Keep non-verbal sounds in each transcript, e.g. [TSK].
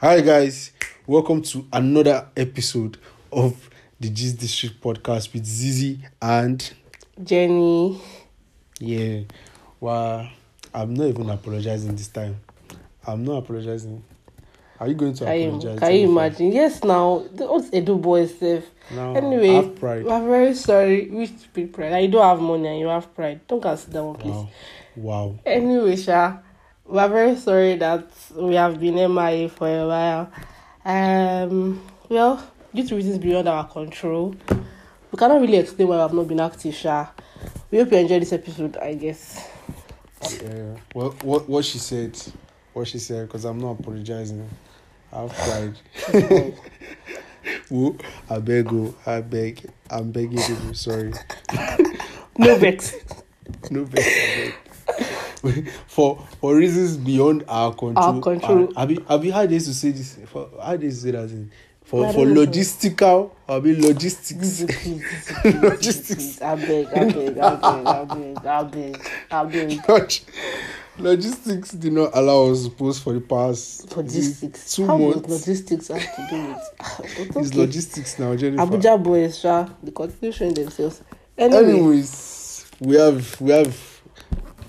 Hi guys, welcome to another episode of the Gist District podcast with Zizi and Jenny. yeah. Well, I'm not even apologizing this time. I'm not apologizing. Are you going to Can you, apologize? can you imagine? Yes, now what's Edo boy self? Now, Anyway, have pride. we're very sorry. We stupid pride. Like, you don't have money and you have pride. Don't consider one, please. Wow. Wow. Anyway, Sha, we're very sorry that we have been MIA for a while. Um, well, due to reasons beyond our control, we cannot really explain why we have not been active, Sha. We hope you enjoyed this episode, I guess. Yeah. Well, what what she said, what she said, because I'm not apologizing. I have pride. [LAUGHS] Whoa, I beg you, I beg, I'm begging you, sorry. [LAUGHS] No vex. [LAUGHS] No vex, I beg. [LAUGHS] for for reasons beyond our control. Our control. Have you have you had this to say this? For how do you say that? In, for for logistical, I mean [LAUGHS] logistics. Logistics. I beg, I beg, I beg, I beg, I beg, I beg. [LAUGHS] Logistics did not allow us to post for the past Logistics. two How months. logistics have to do with? But It's okay. logistics now, Jennifer. Abuja boys, sha, they continue showing themselves. Anyway, Anyways, we have we have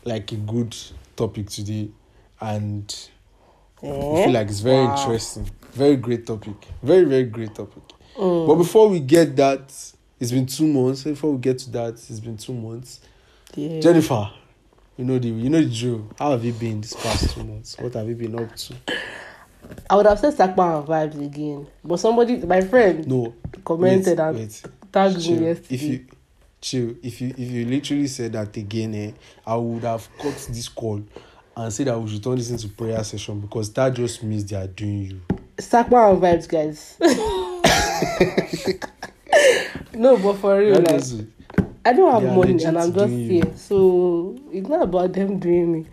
like a good topic today, and I eh? feel like it's very Wow. interesting. Very great topic. Very, very great topic. Mm. But before we get that, it's been two months. Before we get to that, it's been two months. Yeah. Jennifer, you know the you know the drill. How have you been this past two months? What have you been up to? I would have said Sakpa and vibes again, but somebody, my friend, No. commented wait, and wait. tagged Chill. me yesterday. If you chill, if you if you literally said that again, eh, I would have cut this call and said that we should turn this into prayer session because that just means they are doing you. Sakpa and vibes, guys. [LAUGHS] no, but for real, like, is. I don't have money and I'm just doing you. here. So it's not about them doing me.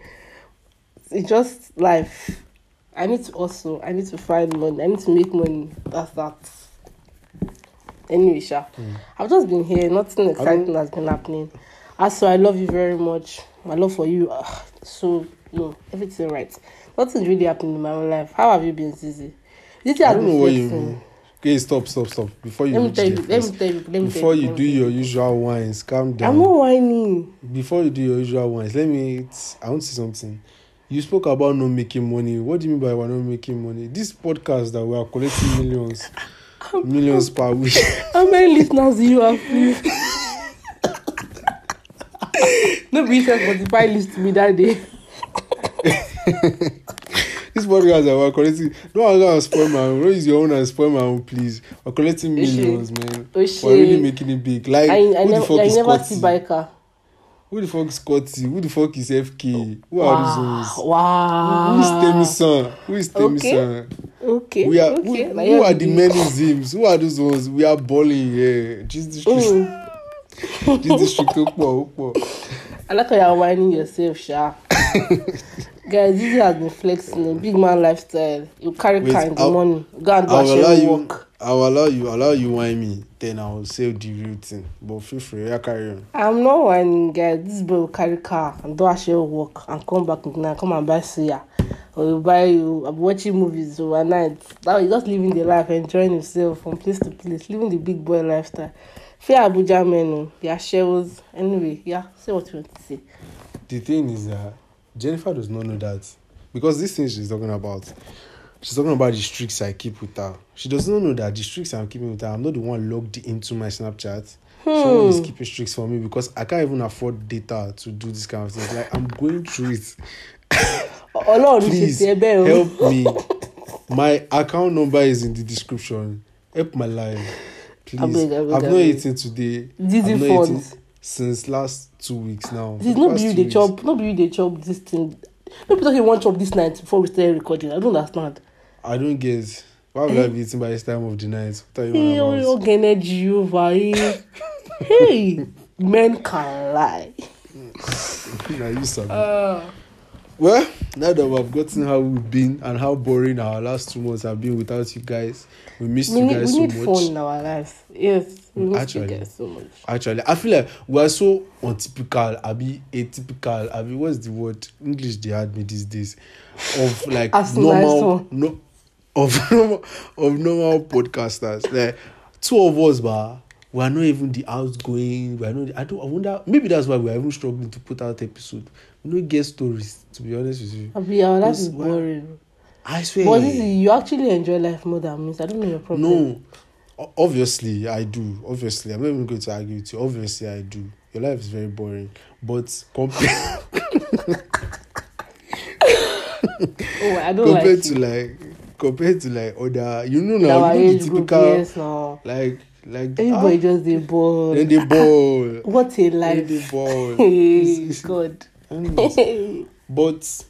It's just life. I need to also I need to find money. I need to make money. That's that. Anyway, Sha. I've just been here. Nothing exciting has been happening. Also, I love you very much. My love for you. ah, so no, everything right. Nothing's really happening in my own life. How have you been, Zizi? Zizi I has don't know what you mean. Okay, stop, stop, stop. Before you Let me reach tell you. Let me tell you. Let me before tell you do your usual wines, calm down. I'm not whining. Before you do your usual ones, let me. I want to say something. You spoke about not making money. What do you mean by we're not making money? This podcast that we are collecting millions, Millions pa wè. How many listeners do you have, please? Nobody said 45 list to me that day. This podcast, we're collecting... Don't allow us spoil my own. Don't use your own and spoil my own, please. We're collecting millions, Oshé. man. Oshie. We're really making it big. Like, I, I who the fuck I is Scotty? I never see biker. Who the fuck is Scotty? Who the fuck is FK? Who are those ones? Wow. Who is Temisan? Who is Okay. Temisan? Okay. We are okay. who, Like, who are the many Zims? Who are those ones? We are balling here. Just district. Just district ó pọ̀, ó pọ̀. You're whining yourself, Sha. [LAUGHS] Guys, this has been flexing a big man lifestyle. You carry car in the morning. Go and do a share work. I will allow you. Allow you whine me. Then I will say the real thing. But feel free. Yeah, carry on. I'm not whining, guys. This boy will carry car and do a share work and come back and come and buy suya. Or you buy you I'm watching movies overnight. Now he's just living the life, enjoying himself from place to place, living the big boy lifestyle. Fear Abuja men, oh, their shells. Anyway, yeah, say what you want to say. The thing is that Jennifer does not know that because this thing she's talking about. She's talking about the streaks I keep with her. She does not know that the streaks I'm keeping with her, I'm not the one logged into my Snapchat. Someone is keeping streaks for me because I can't even afford data to do this kind of things. Like I'm going through it. [LAUGHS] Ọlọ́run ṣe Please o. help me. My account number is in the description. Help my life. Please. Abeg, abeg, I've not eaten today. Dizzy funds. since last two weeks now. This no be you dey chop, no be you dey chop this thing. No be talking one chop this night before we start recording. I don't understand. I don't get. Why would I be eating by this time of the night? What are you hey, on about? Hey, energy over here. hey, men can lie. [LAUGHS] nah, you sabi. Uh, well, now that we've gotten how we've been and how boring our last two months have been without you guys, we missed we you need, guys need, so much. We need fun in our lives. Yes, we missed actually, you guys so much. Actually, I feel like we are so untypical, abi, atypical, abi, what's the word? English they had me these days. Of like normal, nice no, of [LAUGHS] normal, of normal podcasters. Like two of us, but we are not even the outgoing. We are not. I don't. I wonder. Maybe that's why we are even struggling to put out episode. We don't get stories. To be honest with you, Abi, our life is Because why- boring. I swear. But this is, you actually enjoy life more than me. I don't know your problem. No, obviously I do. Obviously, I'm not even going to argue with you. Obviously, I do. Your life is very boring, but compared [LAUGHS] Oh, I don't compared like to it. like compared to like other you know now like, you know the typical group, yes, no. like like everybody ah, just dey ball. then dey ball. [LAUGHS] What a life. then dey ball. [LAUGHS] Hey god. [LAUGHS] But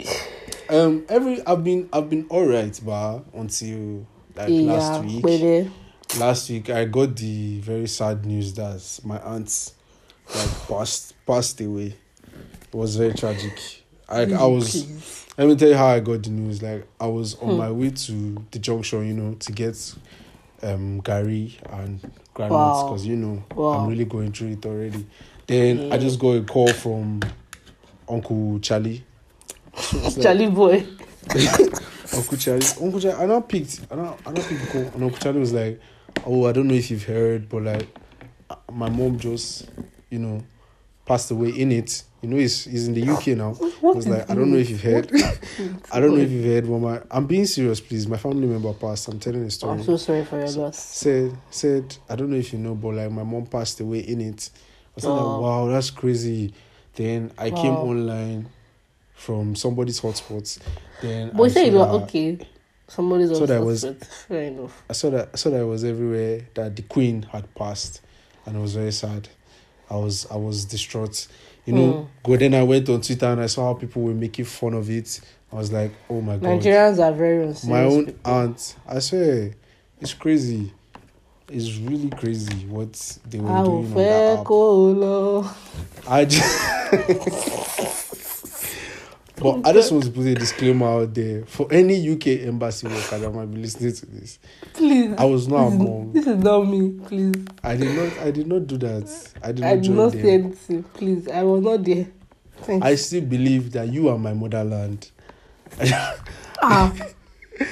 um every I've been I've been alright ba until like yeah, last week. wele. last week I got the very sad news that my aunt like passed passed away. It was very tragic. I I was Please. let me tell you how I got the news. Like I was on Hmm. my way to the junction, you know, to get um Gary and Wow. because you know Wow. I'm really going through it already. Then I just got a call from Uncle Charlie. [LAUGHS] Like- Charlie boy. [LAUGHS] Uncle Charlie, Uncle Charlie, I now picked, I now, I now picked the call, and Uncle Charlie was like, "Oh, I don't know if you've heard, but like, uh, my mom just, you know, passed away in it. You know, he's he's in the UK now. [LAUGHS] I What was [LAUGHS] like, I don't know if you've heard. I don't know if you've heard, my, I'm being serious, please. My family member passed. I'm telling a story. I'm so sorry for your loss. said said I don't know if you know, but like my mom passed away in it. I was Oh. like, wow, that's crazy. Then I came online from somebody's hotspots. Then But I said you were okay. Somebody's So that was- Fair enough. I saw that I saw that it was everywhere that the queen had passed, and it was very sad. I was I was distraught. You know, Mm. go then I went on Twitter and I saw how people were making fun of it. I was like, oh my god. Nigerians are very my own people. aunt, I swear, it's crazy. It's really crazy what they were I doing on that app. I just, [LAUGHS] But I just want to put a disclaimer out there. For any UK embassy worker that might be listening to this, please. I was not this, among. This is not me, please. I did not. I did not do that. I did not. I did not them. say anything, please. I was not there. Thanks. I still believe that you are my motherland. [LAUGHS] ah,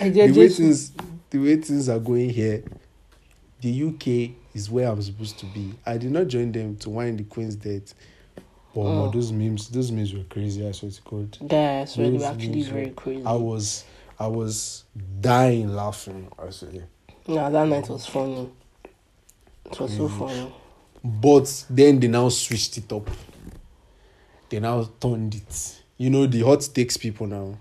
I the way things the way things are going here, the UK is where I'm supposed to be. I did not join them to whine the Queen's death. But Oh. those memes, those memes were crazy. I swear to God. Yeah, I swear they were actually very were- crazy. I was, I was dying laughing. I swear. Yeah, that night was funny. It was so Mm. funny. But then they now switched it up. They now turned it. You know, the hot takes people now.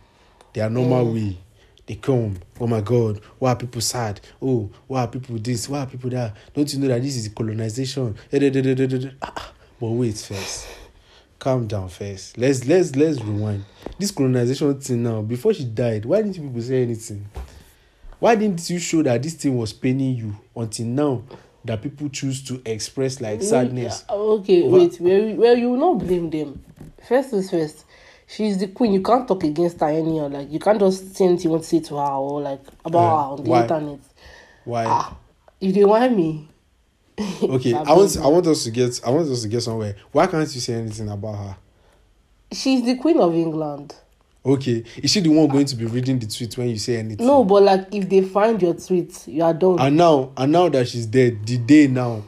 Their normal Mm. way. They come. Oh my God. Why are people sad? Oh, why are people this? Why are people that? Don't you know that this is colonization? Ah, ah. But wait first. Calm down first. Let's let's let's rewind. This colonization thing now. Before she died, why didn't you people say anything? Why didn't you show that this thing was paining you until now that people choose to express like sadness? Yeah, Okay, Over- wait. Well, well, you not blame them. First things first. She's the queen. You can't talk against her anyhow. Like you can't just say anything you want to say to her or like about Uh, her on the why? internet. Why? Ah, if they want me. [LAUGHS] okay, I want I want us to get I want us to get somewhere. Why can't you say anything about her? She's the queen of England. Okay, is she the one going to be reading the tweet when you say anything? No, but like if they find your tweet, you are done. And now and now that she's dead, the day now,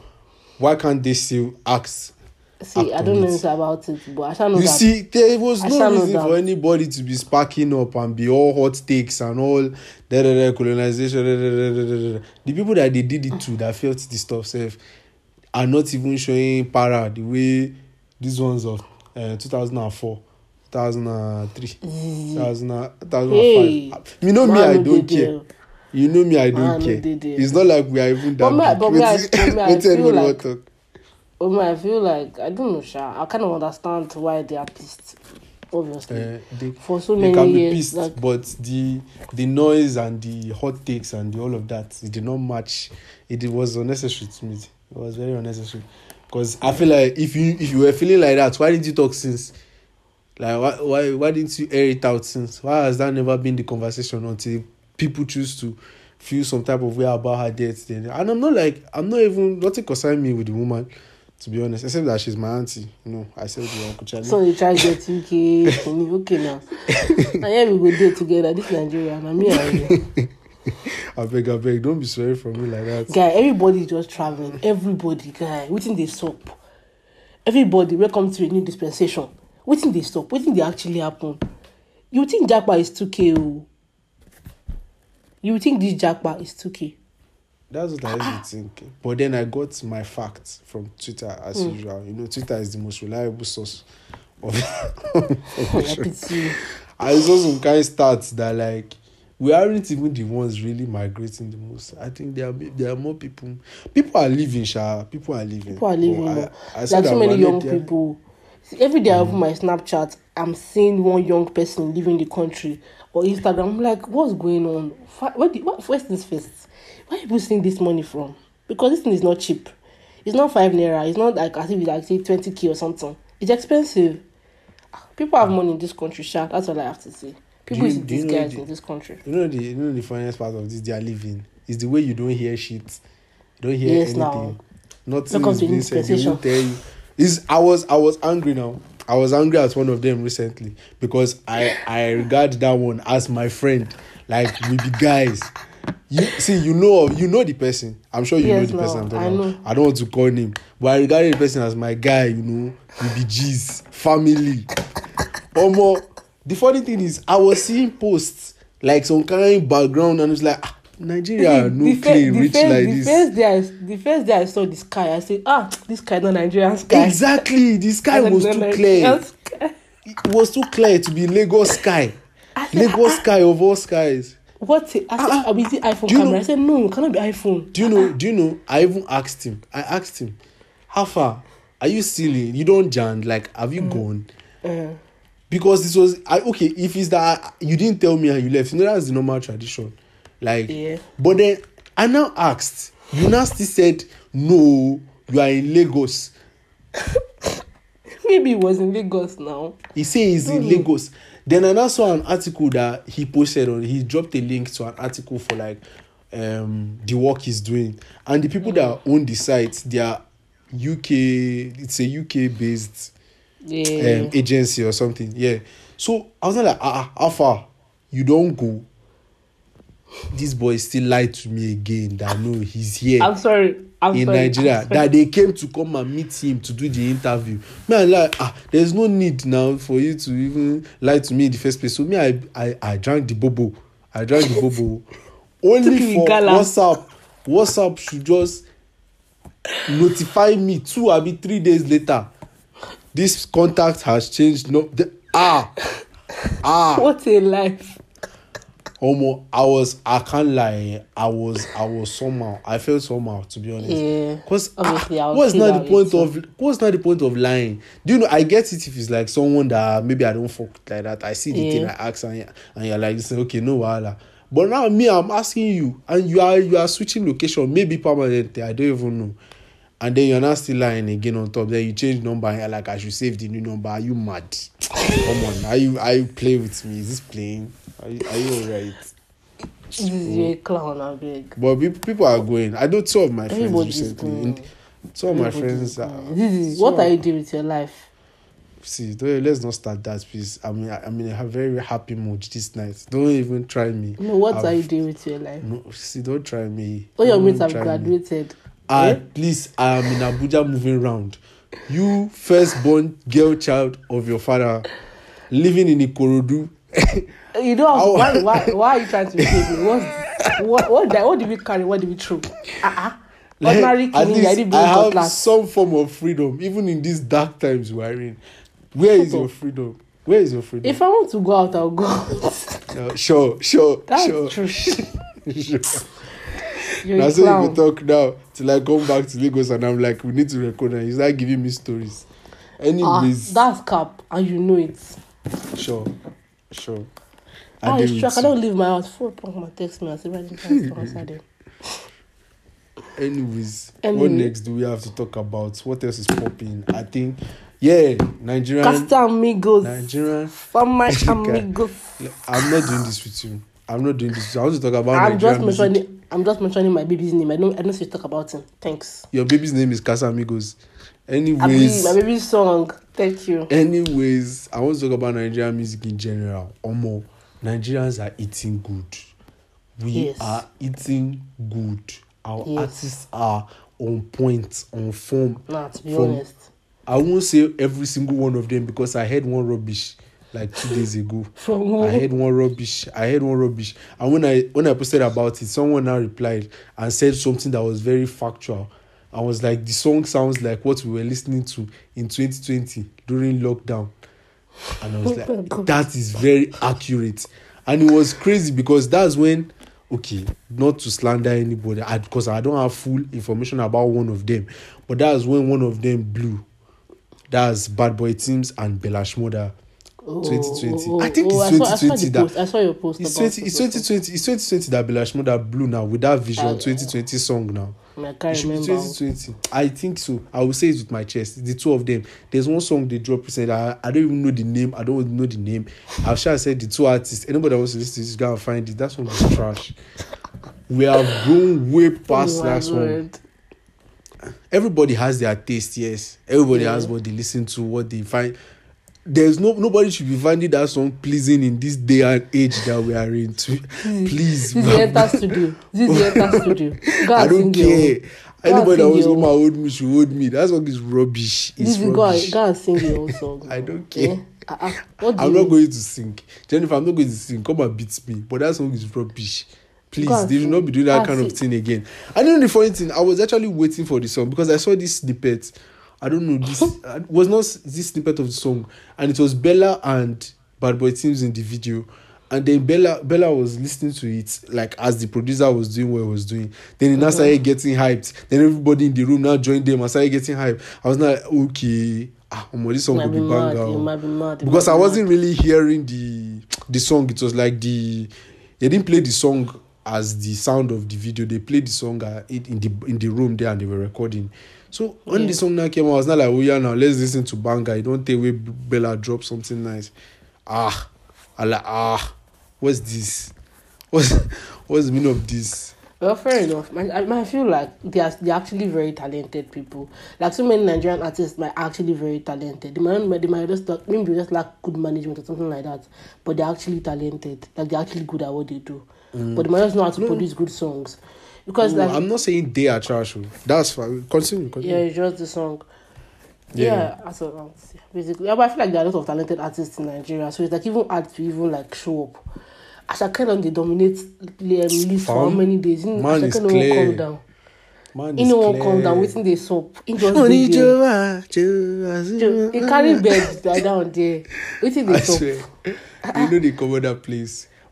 why can't they still ask? See, I don't on know it. about it, but I shall know You that. see, there was I no reason for anybody to be sparking up and be all hot takes and all da, da, da, colonization. Da, da, da, da, da. The people that they did it to that felt the stuff self are not even showing para the way these ones of uh, 2004, 2003, 2000, 2005. Hey, you know me, I don't care. You know me, I don't care. It's not like we are even that But me- big. but me, I- Wetin- but me, I wetin feel everybody want talk? Um, I feel like I don't know, Sha. I kind of understand why they are pissed. Obviously, uh, they, for so they many can be years, pissed, like, but the the noise and the hot takes and the, all of that it did not match. It, it was unnecessary to me. It was very unnecessary because I feel like if you if you were feeling like that, why didn't you talk since? Like why why why didn't you air it out since? Why has that never been the conversation until people choose to? feel some type of way about her death then and i'm not like i'm not even nothing concern me with the woman To be honest, except that she's my auntie, you know. I said to Uncle Charlie. so they try get UK. money. okay now, and here we go there together. This Nigeria, na me and you. [LAUGHS] I beg, I beg, don't be sorry for me like that. guy everybody just traveling everybody guy wetin dey sup everybody welcome to a new dispensation wetin dey sup wetin dey actually happen you think japa is 2k o you think this japa is 2k That's what I used to think. But then I got my facts from Twitter as Hmm. usual. You know, Twitter is the most reliable source of [LAUGHS] information. I saw some kind stats that like we aren't even the ones really migrating the most. I think there are there are more people. People are leaving, Sha. People are leaving. people are leaving But I, I like saw so many young there- people See, every day i open my snapchat i'm seeing one young person leaving the country or instagram i'm like what's going on where the what first things first where are people seeing this money from because this thing is not cheap it's not five naira it's not like as if it's like say 20k or something it's expensive ah, people have money in this country sha that's all i have to say people you- see these guys the- in this country You know the you know the funniest part of this they are living is the way you don't hear shit. You don't hear Yes, anything. now. Nothing is being said. They won't tell you. Is I was I was angry now. I was angry at one of them recently because I I regard that one as my friend. Like we be guys. You see, you know you know the person. I'm sure you Yes, know the person I'm talking I about. know. I don't want to call him, but I regard the person as my guy, you know. We be G's, family. Omo, the funny thing is, I was seeing posts like some kind background, and it's like, ah, Nigeria no the, clean the rich first, like the this. first day I, the first day I saw the sky, I said, ah, this sky not Nigerian sky. Exactly, the sky was too Nigerian clear. sky." It was too clear to be Lagos sky. Said, Lagos sky of all skies. What's it? I said, uh, uh, is it iPhone camera? Know, I said, no, it cannot be iPhone. Do you know? Do you know? I even asked him. I asked him, how far? Are you silly? You don't jam. Like, have you mm. gone? Uh, because this was I, okay. If it's that you didn't tell me and you left, you know that's the normal tradition. Like, yeah. but then I now asked. You now still said no. You are in Lagos. [LAUGHS] Maybe he was in Lagos now. He says he's in know. Lagos. Then I now saw an article that he posted on, he dropped a link to an article for like um, the work he's doing. And the people that own the site, they are UK, it's a UK based yeah. um, agency or something. Yeah. So I was like, ah, Alpha, you don't go. This boy still lied to me again that no, he's here I'm sorry. I'm in sorry. Nigeria. I'm sorry. That they came to come and meet him to do the interview. Me, I like, ah, there's no need now for you to even lie to me in the first place. So me, I I, I drank the bobo. I drank the bobo. [LAUGHS] Only for. WhatsApp. WhatsApp should just notify me two or three days later. This contact has changed. No, the, ah, ah. [LAUGHS] What a life. Omo, I was. I can't lie. I was. I was somehow. I felt somehow to be honest. Yeah. Because Obviously, I would what's not the point of what's not the point of lying? Do you know? I get it if it's like someone that maybe I don't fuck like that. I see the Yeah. thing I ask and, and you're like, listen, okay, no wahala. But now me, I'm asking you, and you are you are switching location, maybe permanently. I don't even know. And then you're not still lying again on top. Then you change number and you're like, I should save the new number. Are you mad? Come on, are you are you playing with me? Is this playing? Are you, are you alright? Is a clown, I beg. But pe- people are going. I know two of my friends Everybody's recently. going. In- Two of my friends. Are. This is- what are you doing with your life? See, don't, let's not start that, please. I mean, I, I'm in a very happy mood this night. Don't even try me. No, what I've- are you doing with your life? No, see, don't try me. All your mates have try me. graduated. Ah, Eh? please, I am in Abuja moving round. You firstborn girl child of your father, living in Ikorodu. You know why, why? Why are you trying to save me? What? What? What? Did, what did we carry? What did we throw? Uh-uh. Like, Ordinary killing. I least didn't I bring have cutlass. some form of freedom, even in these dark times we are in. Where is your freedom? Where is your freedom? If I want to go out, I'll go out. [LAUGHS] Uh, sure, sure, That's sure. true. [LAUGHS] sure. You're Now a so you clown. can talk now till I come back to Lagos and I'm like, we need to record and he's not giving me stories. Ah, Anyways, that's cap, and you know it. sure, Sure. I, I do. Struck. I don't leave my house. Four punk my text me. I said, right in I did. Anyways, Anyways, what next do we have to talk about? What else is popping? I think, yeah, Nigerian. Casta amigos. Nigerian. For my [LAUGHS] amigos. I'm not doing this with you. I'm not doing this. I want to talk about I'm just Nigerian music. mentioning. I'm just mentioning my baby's name. I don't. I don't say talk about him. Thanks. Your baby's name is Casamigos. Abi, Anyways, my baby's song. Thank you. anyways, I want to talk about Nigerian music in general. Omo, Nigerians are eating good. we Yes. are eating good our Yes. artists are on point on form Nah, to be From- honest. i won't say every single one of them because i heard one rubbish like two days ago. [LAUGHS] From I heard one rubbish. I heard one rubbish. And when I when I posted about it, someone now replied and said something that was very factual. I was like, the song sounds like what we were listening to in 2020 during lockdown. And I was like, that is very accurate. And it was crazy because that's when, okay, not to slander anybody, because I, I don't have full information about one of them, but that's when one of them blew. That's Bad Boy Timz and Bella Shmurda 2020. Oh, I think oh, it's 2020 that. Post. I saw your post. It's, 20, it's 2020. It's 2020 that Bella Shmurda that blew now with that vision ah, I, 2020 song now. I can't it should remember. Be 2020. I think so. I will say it with my chest. The two of them. There's one song they drop recently. I, I don't even know the name. I don't know the name. I'll share. I said the two artists. Anybody that wants to listen to this, go and find it. That song is trash. we have grown way past oh that song. Everybody has their taste, yes. Everybody yeah. has what they listen to, what they find. There's no nobody should be finding that song pleasing in this day and age that we are in. Please, This is the enter studio. This is the enter [LAUGHS] studio. Go I don't care. Anybody that wants to hold me should hold me. That song is rubbish. It's This is go rubbish. go and sing your own song. [LAUGHS] I don't care. Uh, uh, what do I'm not going to sing. Jennifer, I'm not going to sing. Come and beat me. But that song is rubbish. Please, Go they should not be doing Go that and kind of thing again. And then the funny thing, I was actually waiting for the song because I saw this snippet. I don't know, this [LAUGHS] was not this snippet of the song, and it was Bella and Bad Boy Timz in the video. And then Bella Bella was listening to it like as the producer was doing what he was doing. Then he now Uh-huh. started getting hyped. Then everybody in the room now joined them and started getting hyped. I was not like, okay, ah, omo, this song could be be banger. Oh might be mad. because I wasn't really hearing the the song. It was like the they didn't play the song as the sound of the video. They played the song uh, in the in the room there and they were recording. So when Yeah. the song now came, out, I was not like, oh yeah, now let's listen to Banga. You don't take away Bella drop something nice. Ah, I like ah, what's this? [LAUGHS] What's what's the meaning of this? Well, fair enough. Man, I, I feel like they are they're actually very talented people. Like so many Nigerian artists are actually very talented. They might they might just like, maybe just lack good management or something like that. But they're actually talented. Like they're actually good at what they do. But they might just know how to produce good songs. Because No, like I'm not saying they are trash. oh. That's fine. Continue. yeah, it's just the song. Yeah. Yeah, that's what basically. Yeah, but I feel like there are a lot of talented artists in Nigeria, so it's like even hard to even like show up. Asake don dey dominate um, list for how many days? Know, man Asake is no wan clear. calm down. Man, He it's no wan clear. calm down. Wetin dey sup? He just there. Joa, Joa, Jo- He carry bed down there. Dey sup? swear. you know they cover that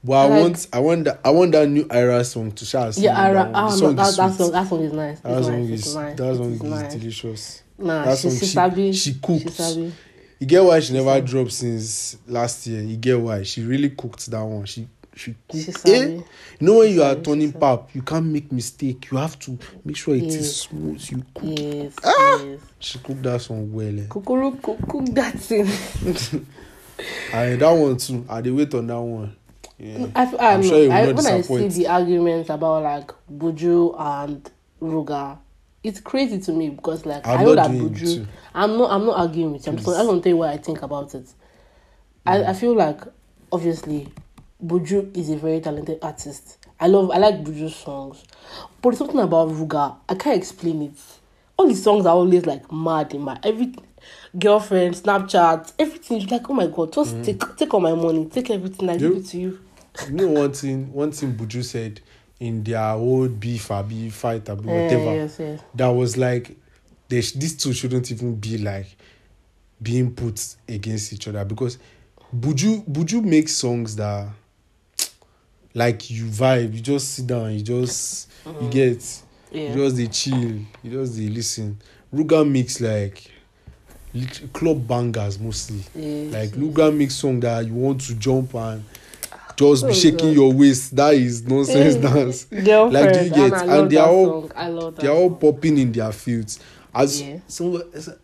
But I Like- want I want that I want that new Ira song to share. Yeah, Ara, ah, no, that, is that sweet. song, that song is nice. That It's song nice. is nice. that song is nice. delicious. Nah, that she, song she, she- sabi. she She cooks. sabi. You get why she never dropped since last year. You get why she really cooked that one. She she She cooked. sabi. Eh? You know when you are she turning pap, you can't make mistake. You have to make sure it is Yes. smooth. You cook. Yes, Ah! yes. She cooked that song well. Eh? Kukuru cook, cook that thing. [LAUGHS] And that one too. I dey wait on that one. Yeah. I, feel- I I'm sure I, when I see the arguments about like Buju and Ruger, it's crazy to me because like I'm I know not that Buju. I'm not. I'm not arguing with you. I'm just, I to tell you what I think about it. I, I feel like obviously Buju is a very talented artist. I love. I like Buju's songs, but something about Ruger. I can't explain it. All the songs are always like mad in my every girlfriend, Snapchat, everything. You're like, oh my god, just mm. take take all my money, take everything I give it to you. you know one thing one thing Buju said in their old beef ah, abi fight ah, abi eh, whatever. Uh, yes, yes. That was like they sh- these two shouldn't even be like being put against each other because Buju Buju makes songs that like you vibe, you just sit down, you just mm-hmm. you mm. get yeah. you just dey chill, you just dey listen. Ruga makes like club bangers mostly Yes, like yes. Luga makes song that you want to jump and just Oh, be shaking God. your waist. That is nonsense dance. Like, do you get- and love they are all-. They are all popping in their fields. As Yeah. some,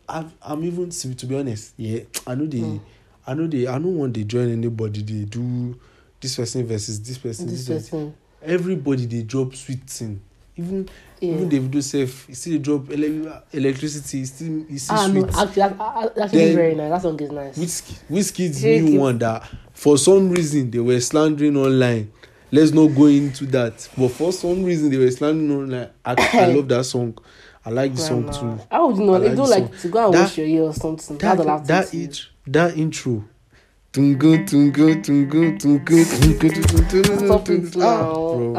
I'm, I'm even to, be honest. Yeah, I know they, Mm. I know they, I don't want they join anybody. They do this person versus this person. This This, person. person. Everybody they drop sweet thing. Even Yeah. even Davido self, he still dey drop ele- electricity. he Still, he still Ah no, sweet. actually, that, that- actually Then- very nice. That song is nice. Whiskey, Whiskey's Shake new it. one that for some reason they were slandering online let's not go into that. But for some reason, they were slandering on like I, I love that song. I like the song too. How would know? I They like don't like song. to go and That- wash your ear or something. That that thing. it, that intro. Tungu, tungu, tungu, tungu, tungu, tungu, tungu, Stop it. Ah, now.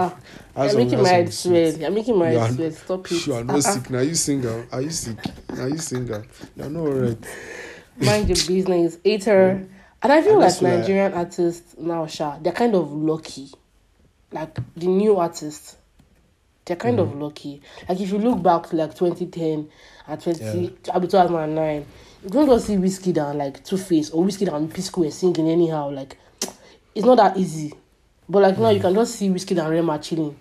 Ah, you're making my head sweat. You're making my head sweat. Stop it. You are not Ah, sick now. You singer. Are you sick? Are you singer? You're not alright. ah. Mind your business. Hater. And I feel And like Nigerian artists now, Sha, they're kind of lucky. Like the new artists, they're kind Mm. of lucky. Like if you look back to like 2010 and 20, up to 2009, you don't just see Whiskey and like Two Face or Whiskey and P Square singing anyhow. Like it's not that easy. But like now you can just see Whiskey and Rema chilling.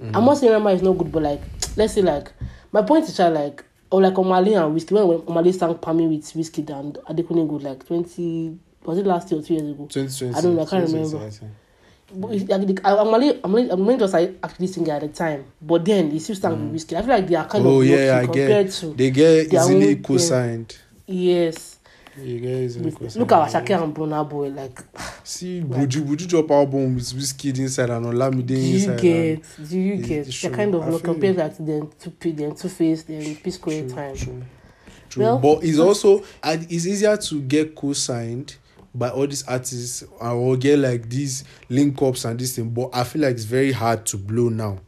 I'm not saying Rema is not good, but like let's say like my point is that like or like Omali and Whiskey when when sang Pami with Whiskey and Adekunle Gold like twenty was it last year or two years ago? 2020. I don't know, I can't 2020, remember. I think. But it's like the- I- Omah Lay Omali Omah Lay just like actually singing at the time, but then he still sang with mm. Wizkid. I feel like they are kind Oh of lucky yeah, I compared get. to They get their easily own- co-signed. yes. You get easily co-signed. Look at Shake and Burna Boy like. [SIGHS] See, would you would you drop album with Wizkid inside and Olamide Do you inside. get? Do you It's- get? it's They're kind of I lucky feel compared like to them two P, them Two Face, them P Square True, time. True. True. Well- but it's uh, also and it's easier to get co-signed by all these artists uh, or get like these link ups and this thing. But I feel like it's very hard to blow now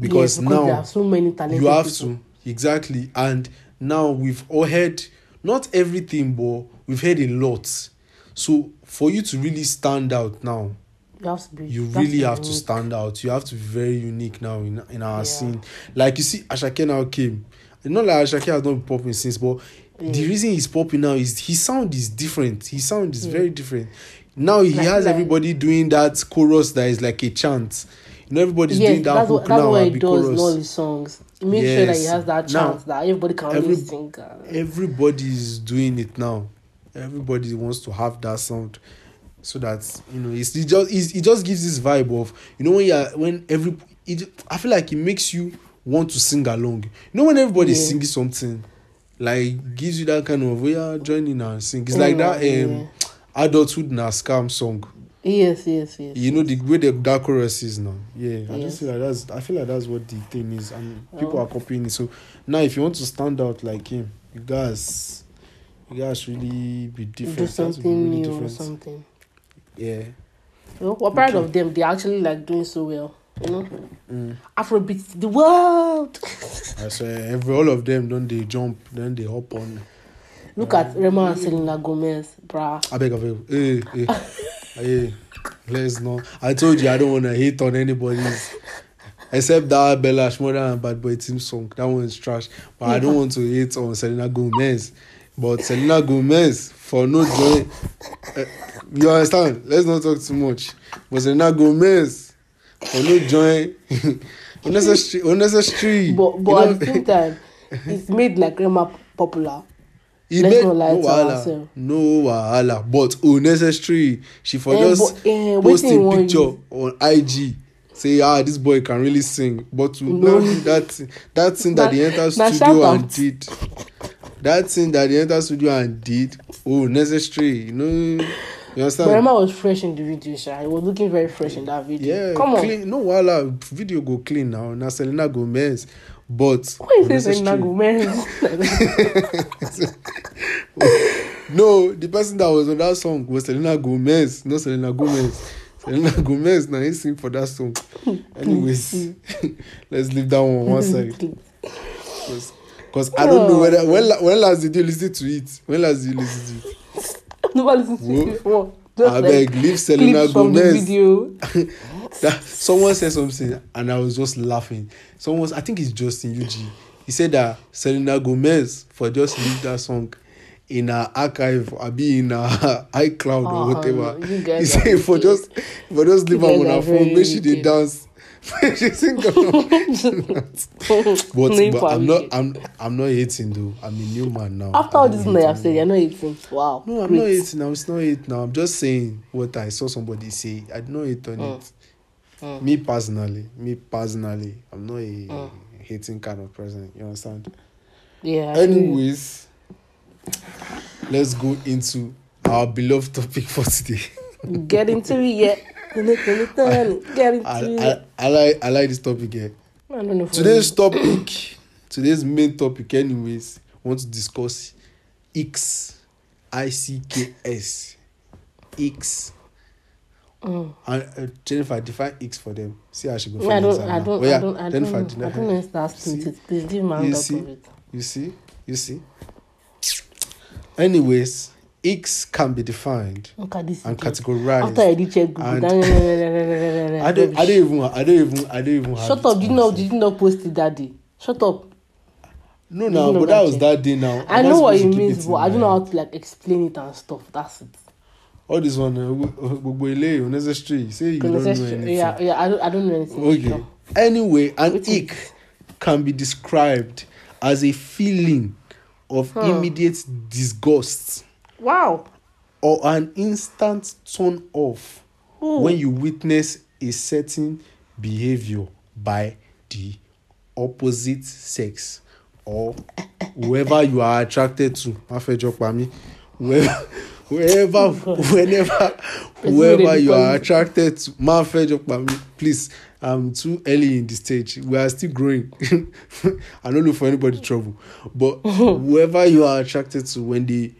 because, Yes, there now are so many talented you have people. to exactly and now we've all heard not everything but we've heard a lot so for you to really stand out now You have to be. you really have to stand out you have to be very unique now in, in our Yeah. scene like you see ashake now came not like ashake has not been popping since but Mm. the reason he's popping now is his sound is different his sound is Yeah. very different now he Like- has like- everybody doing that chorus that is like a chant you know everybody's Yes, doing that that's what, that's now what he does in all his songs. Make makes sure that he has that Now, chance that everybody can every- sing. everybody is doing it now everybody wants to have that sound so that you know it's, it just it's, it just gives this vibe of you know when you are when every it, i feel like it makes you want to sing along you know when everybody Yeah. singing something like gives you that kind of we are joining and sing it's like that um Yeah. adulthood na scam song Yes, yes, yes. you know the way the that chorus is now yeah i just feel like that's i feel like that's what the thing is and people Oh. are copying it so now if you want to stand out like him you guys you guys really be different do You be something really new or something. yeah Well, we're proud Okay. of them. They're actually like doing so well. You know, mm. Afrobeat the world. i swear every all of them don't they jump then they hop on. Look at Rema and Selena Gomez, bruh. i beg of you. Hey hey. Hey let's not. I told you i don't want to hate on anybody's except that bella shmurda and bad boy team song. That one is trash. But i don't want to hate on selena gomez. But selena gomez for no joy uh, you understand? Let's not talk too much. But selena gomez for no joy unnecessary unnecessary [LAUGHS] But but you at know, the same time, it's made like Rema popular. e make no wahala. no wahala but unnecessary she for Eh, just but, you wan picture use? on ig say ah this boy can really sing. But to No. now do that thing that thing that Na- he enter studio and did that thing that he enter studio and did oh necessary you know You understand? But was fresh in the video, Sha. He was looking very fresh in that video. Yeah, Come on. clean. No, voila. Video go clean now. Na Selena Gomez. But... Why is it Selena Gomez? [LAUGHS] no, the person that was on that song was Selena Gomez. Not Selena Gomez. Selena Gomez na he sing for that song. Anyways, [LAUGHS] let's leave that one one side. [LAUGHS] Because I don't know oh. whether... When, when last did you listen to it? When last did you listen to it? Never listened to it before. Just abeg leave selena clips from the gomez. [LAUGHS] that someone said something and i was just laughing. Someone i think it's justin ug he said that selena gomez for just leave that song in her archive abi in her [LAUGHS] icloud Oh, or whatever. you he say for just for just leave am on her phone make she dey dance make she sing along but Name but i'm not i'm i'm not hating though i'm a new man now After all this I have hating said, you're not eating. Wow. No, I'm Great. not hating now. It's not it now. I'm just saying what I saw somebody say. I did not hate on Mm. it. Mm. Me personally, me personally, I'm not a Mm. hating kind of person. You understand? Yeah. Anyways, let's go into our beloved topic for today. Get into it yet. Get into I, it. I, I like I like this topic here. I don't know. for Today's you. topic, today's main topic, anyways, want to discuss X, I C K S, X. Mm. And uh, Jennifer, define X for them. See how she go. Me, I don't, I don't, Oh, yeah, I don't, I don't, Jennifer, know. deny- I don't know it. Please give me of it. You see, you see. Anyways, X can be defined and categorized. After I did check Google, I I don't, I don't even, I don't even, I don't even. have Shut up! Did you know? Did you not post it that day? Shut up! No, no, know but that that was that day. Now I know what it means, but I don't know how to like explain it and stuff. That's it. All this one, uh, gbogbo ile unnecessary. Say you don't know anything. Yeah, yeah. I don't, I don't know anything. Okay. Sure. Anyway, an Which ick can be described as a feeling of Huh. immediate disgust Wow. or an instant turn off when you witness a certain behavior by the opposite sex or whoever you are attracted to. Má fẹ́ jọ pa mí. Whoever, wherever, whenever, whoever you are attracted to. Má fẹ́ jọ pa. Please, I'm too early in the stage. We are still growing. [LAUGHS] I don't look for anybody trouble. But [LAUGHS] whoever you are attracted to, when they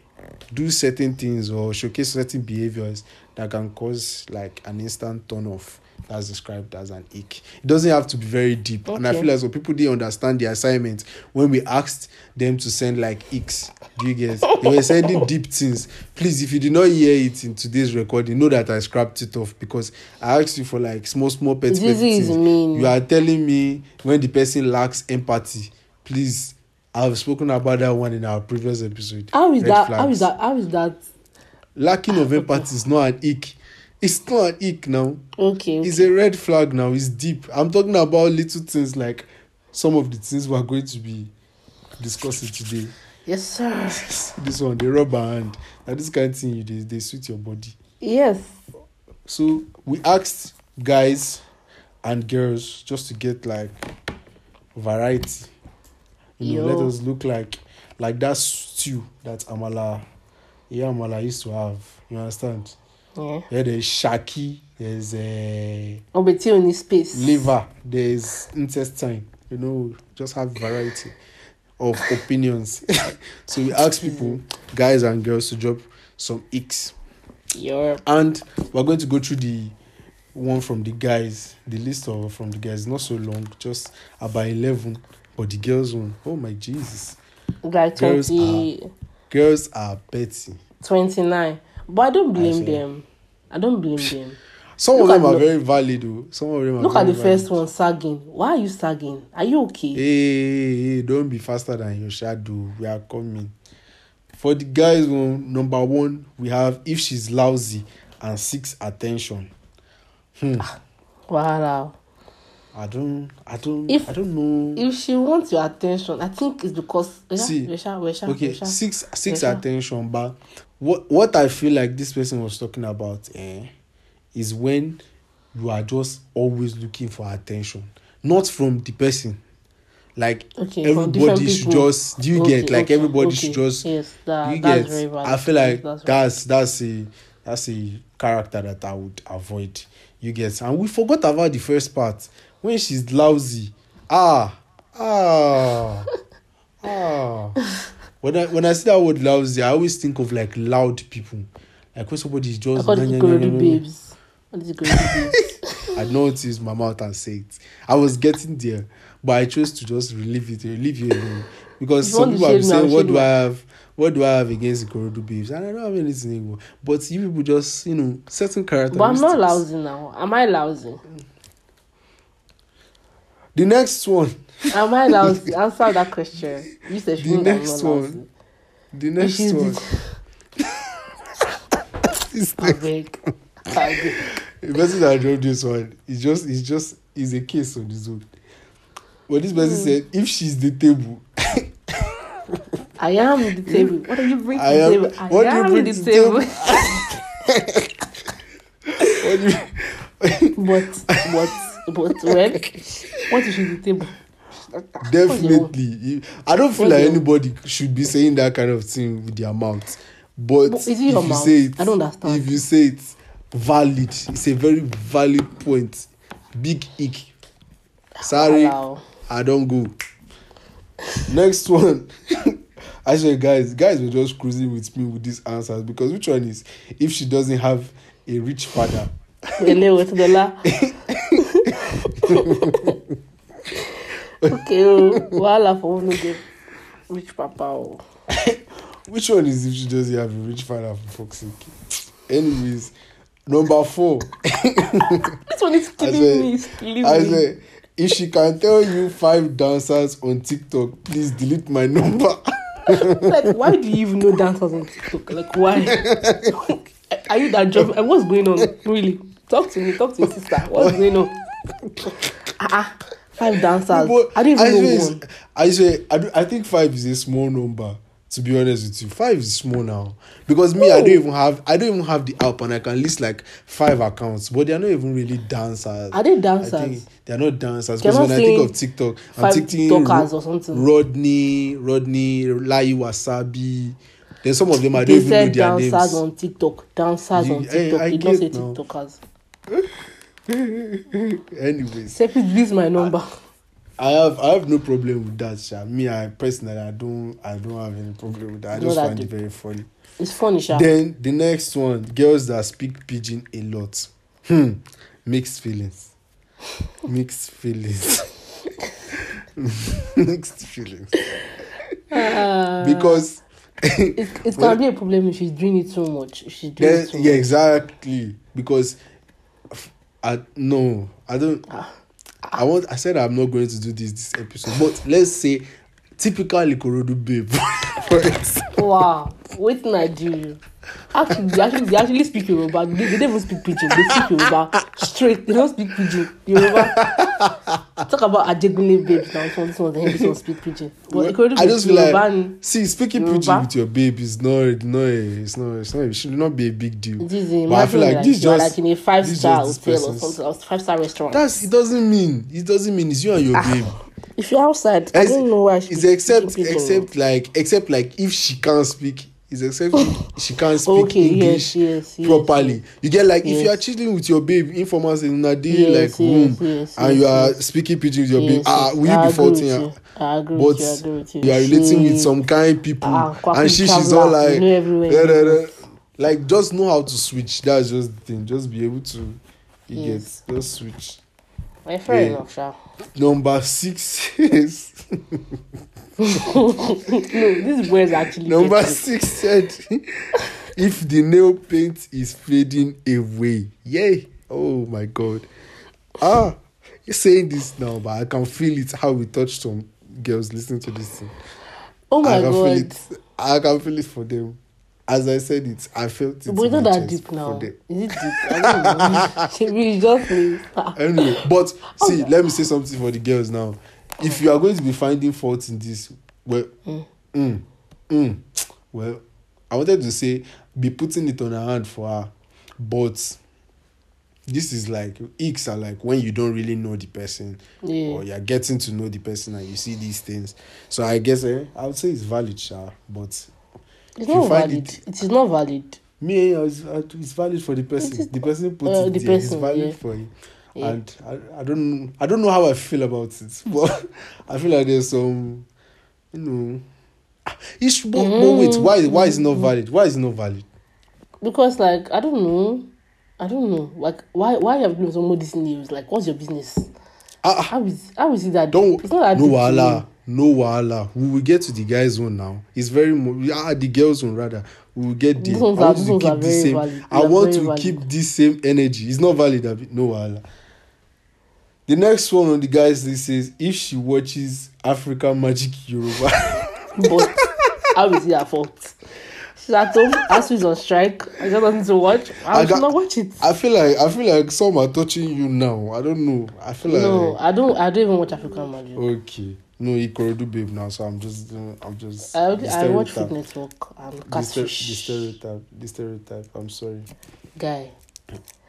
do certain things or showcase certain behaviors that can cause like an instant turn off. That's described as an ick. It doesn't have to be very deep. And I feel like some people didn't understand the assignment when we asked them to send like icks. Do you get? [LAUGHS] They were sending deep things. Please, if you did not hear it in today's recording, know that I scrapped it off because I asked you for like small, small petty, petty things. mean. You are telling me when the person lacks empathy. Please, I've spoken about that one in our previous episode. How is Red that? How flags. is that? How is that? Lacking of empathy is not an ick. It's not an ick now. Okay. okay. It's a red flag now. It's deep. I'm talking about little things like some of the things we're going to be discussing today. Yes, sir. This one, the rubber hand. Now this kind of thing, you they, they suit your body. Yes. So we asked guys and girls just to get like variety. You know, Yo. let us look like like that stew that Amala, yeah, Amala used to have. You understand? Yeah. Yeah, there's shaki, there's a uh, his space. liver, there's intestine. You know, just have variety of [LAUGHS] opinions. [LAUGHS] so we ask people, guys and girls, to drop some icks. Your And we're going to go through the one from the guys, the list of from the guys, not so long, just about 11. But the girls one, oh my Jesus. like Girls 20, Girls are petty. 29. But I don't blame see. them. I don't blame them. Some Look of them are the- very valid, though. Some of them are Look at the first valid. one sagging. Why are you sagging? Are you okay? Hey, hey, hey, don't be faster than your shadow. We are coming. For the guys one, number one, we have if she's lousy and seeks attention. Hmm. Wow. I don't, I don't, if, I don't know. If she wants your attention, I think it's because. Eh, See, Resha, Resha, okay, Resha, six, six Resha. attention, but what, what I feel like this person was talking about eh, is when you are just always looking for attention, not from the person. Like okay, everybody should just do you okay, get like okay, everybody should just yes, that, you get. I feel like yes, that's that's a that's a character that I would avoid. You get, and we forgot about the first part. When she's lousy ah ah ah when i when i see that word lousy i always think of like loud people like when somebody is I just call it babes. What is [LAUGHS] babes? I know to use my mouth and say it. I was getting there, but I chose to just relieve it, relieve you alone. Because you some people have been saying, What do. I have? What do I have against Ikorodu babes? And I don't have anything anymore. But you people just, you know, certain characteristics. but I'm not lousy now. Am I lousy? The next one. Am I lousy? [LAUGHS] Answer that question. You said she The next one. The next one. the- is I the, beg. I beg. the person that wrote this one is just, it's just, is a case on his own. But this person Hmm. said, if she's the table, I am the [LAUGHS] table. What are you bring to I the am- table? I what do you am bring the the table. [LAUGHS] what do you, but but but when what is she the table? Definitely. I don't feel What's like anybody should be saying that kind of thing with their mouth. But, But if you mouth? say it, I don't understand. If you say it, valid it's a very valid point big ick sorry Allow. i don go next one [LAUGHS] swear guys guys were just cruising with me with these answers because which one is if she doesn't have a rich father Ele with the. Okay, oh, wahala for one get rich papa. Oh. [COUGHS] which one is if she doesn't have a rich father for fuck's sake anyways number four [COUGHS] This one is killing said- me. It's killing I me. say, if she can tell you five dancers on TikTok, please delete my number. [LAUGHS] like, why do you even know dancers on TikTok? Like, why? [LAUGHS] Are you that job? What's going on? Really? Talk to me. Talk to your sister. What's going on? Ah, uh five dancers. But I don't even I know swear, one. I say, I, do, I think five is a small number. To be honest with you, five is small now because me, I don't even have, I don't even have the app, and I can list like five accounts, but they are not even really dancers. Are they I think dancers? they are not dancers because when I think of TikTok, I'm thinking Ro- or something. Rodney, Rodney, Lai Wasabi. Then some of them I don't They even know their dancers names. on TikTok. Dancers You- on I- TikTok. I Did not say now. TikTokers. Anyways. Separate is my number. I, I have I have no problem with that, Sha. Me, I personally, I don't I don't have any problem with that. I just find it very funny. It's funny, Sha. Then the next one, girls that speak pidgin a lot. Hmm. Mixed feelings. Mixed feelings. [LAUGHS] Mixed feelings. Uh, because it, it can well, be a problem if she's doing it so much. If she's doing then, it so yeah, much. exactly. Because I, no, I don't. Ah. I want. I said I'm not going to do this this episode, but let's say typical Ikorodu babe. [LAUGHS] Wow. Wait till I do you. Actually, they actually, they actually speak Yoruba. They, they don't even speak pidgin. They speak Yoruba straight. They don't speak pidgin. Yoruba. Talk about Ajegunle babes now. This one, this one, then this one speak pidgin. But Ikorodu I just feel Yoruba like see speaking Yoruba. pidgin with your babe is not a, it's not it's not it should not be a big deal. This is But I feel like this you just like in a five this star this hotel or something, or five star restaurant. That's it doesn't mean it doesn't mean it's you and your Ah, babe. If you're outside, I It's- don't know why. she be except except like except like if she can't speak. It's except [LAUGHS] she can't speak Okay, English yes, yes, yes, properly. You get like if you are Yes. chilling with your babe, informal in a day Yes, like yes, room, yes, and you yes, are yes. speaking pidgin with your Yes, babe. Ah, yes. will you I be faulting with her? I but with you. I with you. you are relating with She- some kind people Ah, and she she's all like you know da. like just know how to switch that's just the thing just be able to you Yes. get just switch Well, fair Yeah. enough, Sha. number six is [LAUGHS] no, this boy is actually number six said if the nail paint is fading away yay oh my god ah you're saying this now but i can feel it how we touch some girls listening to this thing Oh my I can feel god. it. I can feel it for them. As I said it, I felt it. But it's not that deep now. Is it deep? I don't know. [LAUGHS] Just. Anyway, but see, let me say something for the girls now. If you are going to be finding faults in this, well, mm, mm, well, I wanted to say be putting it on her hand for her, but this is like icks are like when you don't really know the person Yeah. or you're getting to know the person and you see these things. So I guess eh, I would say it's valid, sha, but It's not valid. It, it is not valid. Me, it's, uh, it's valid for the person. Is, the person puts uh, it the there. Person, it's valid yeah. for you. Yeah. And I, I don't I don't know how I feel about it. [LAUGHS] But I feel like there's some, you know. It's, but, mm. but wait, why, why is it not valid? Why is it not valid? Because, like, I don't know. I don't know. Like, why why have you given someone this news? Like, what's your business? Uh, how, is, how is it that? Don't, it's not that no, Allah. No wahala we will get to the guys one now it's very mo- ah the girls one rather we will get there i want to keep the same valid. i want to valid. keep this same energy it's not valid abi no wahala the next one on the guys list says if she watches african magic yoruba [LAUGHS] But how is it her fault? She's at home, Asu is on strike. I got nothing to watch. How I should not watch it? I feel like I feel like some are touching you now. I don't know. I feel like No, I don't I don't even watch African Magic. okay. No, Ikorodu babe now, so I'm just uh, I'm just I, the I watch. Food Network and the, stere- the stereotype. The stereotype. I'm sorry. Guy.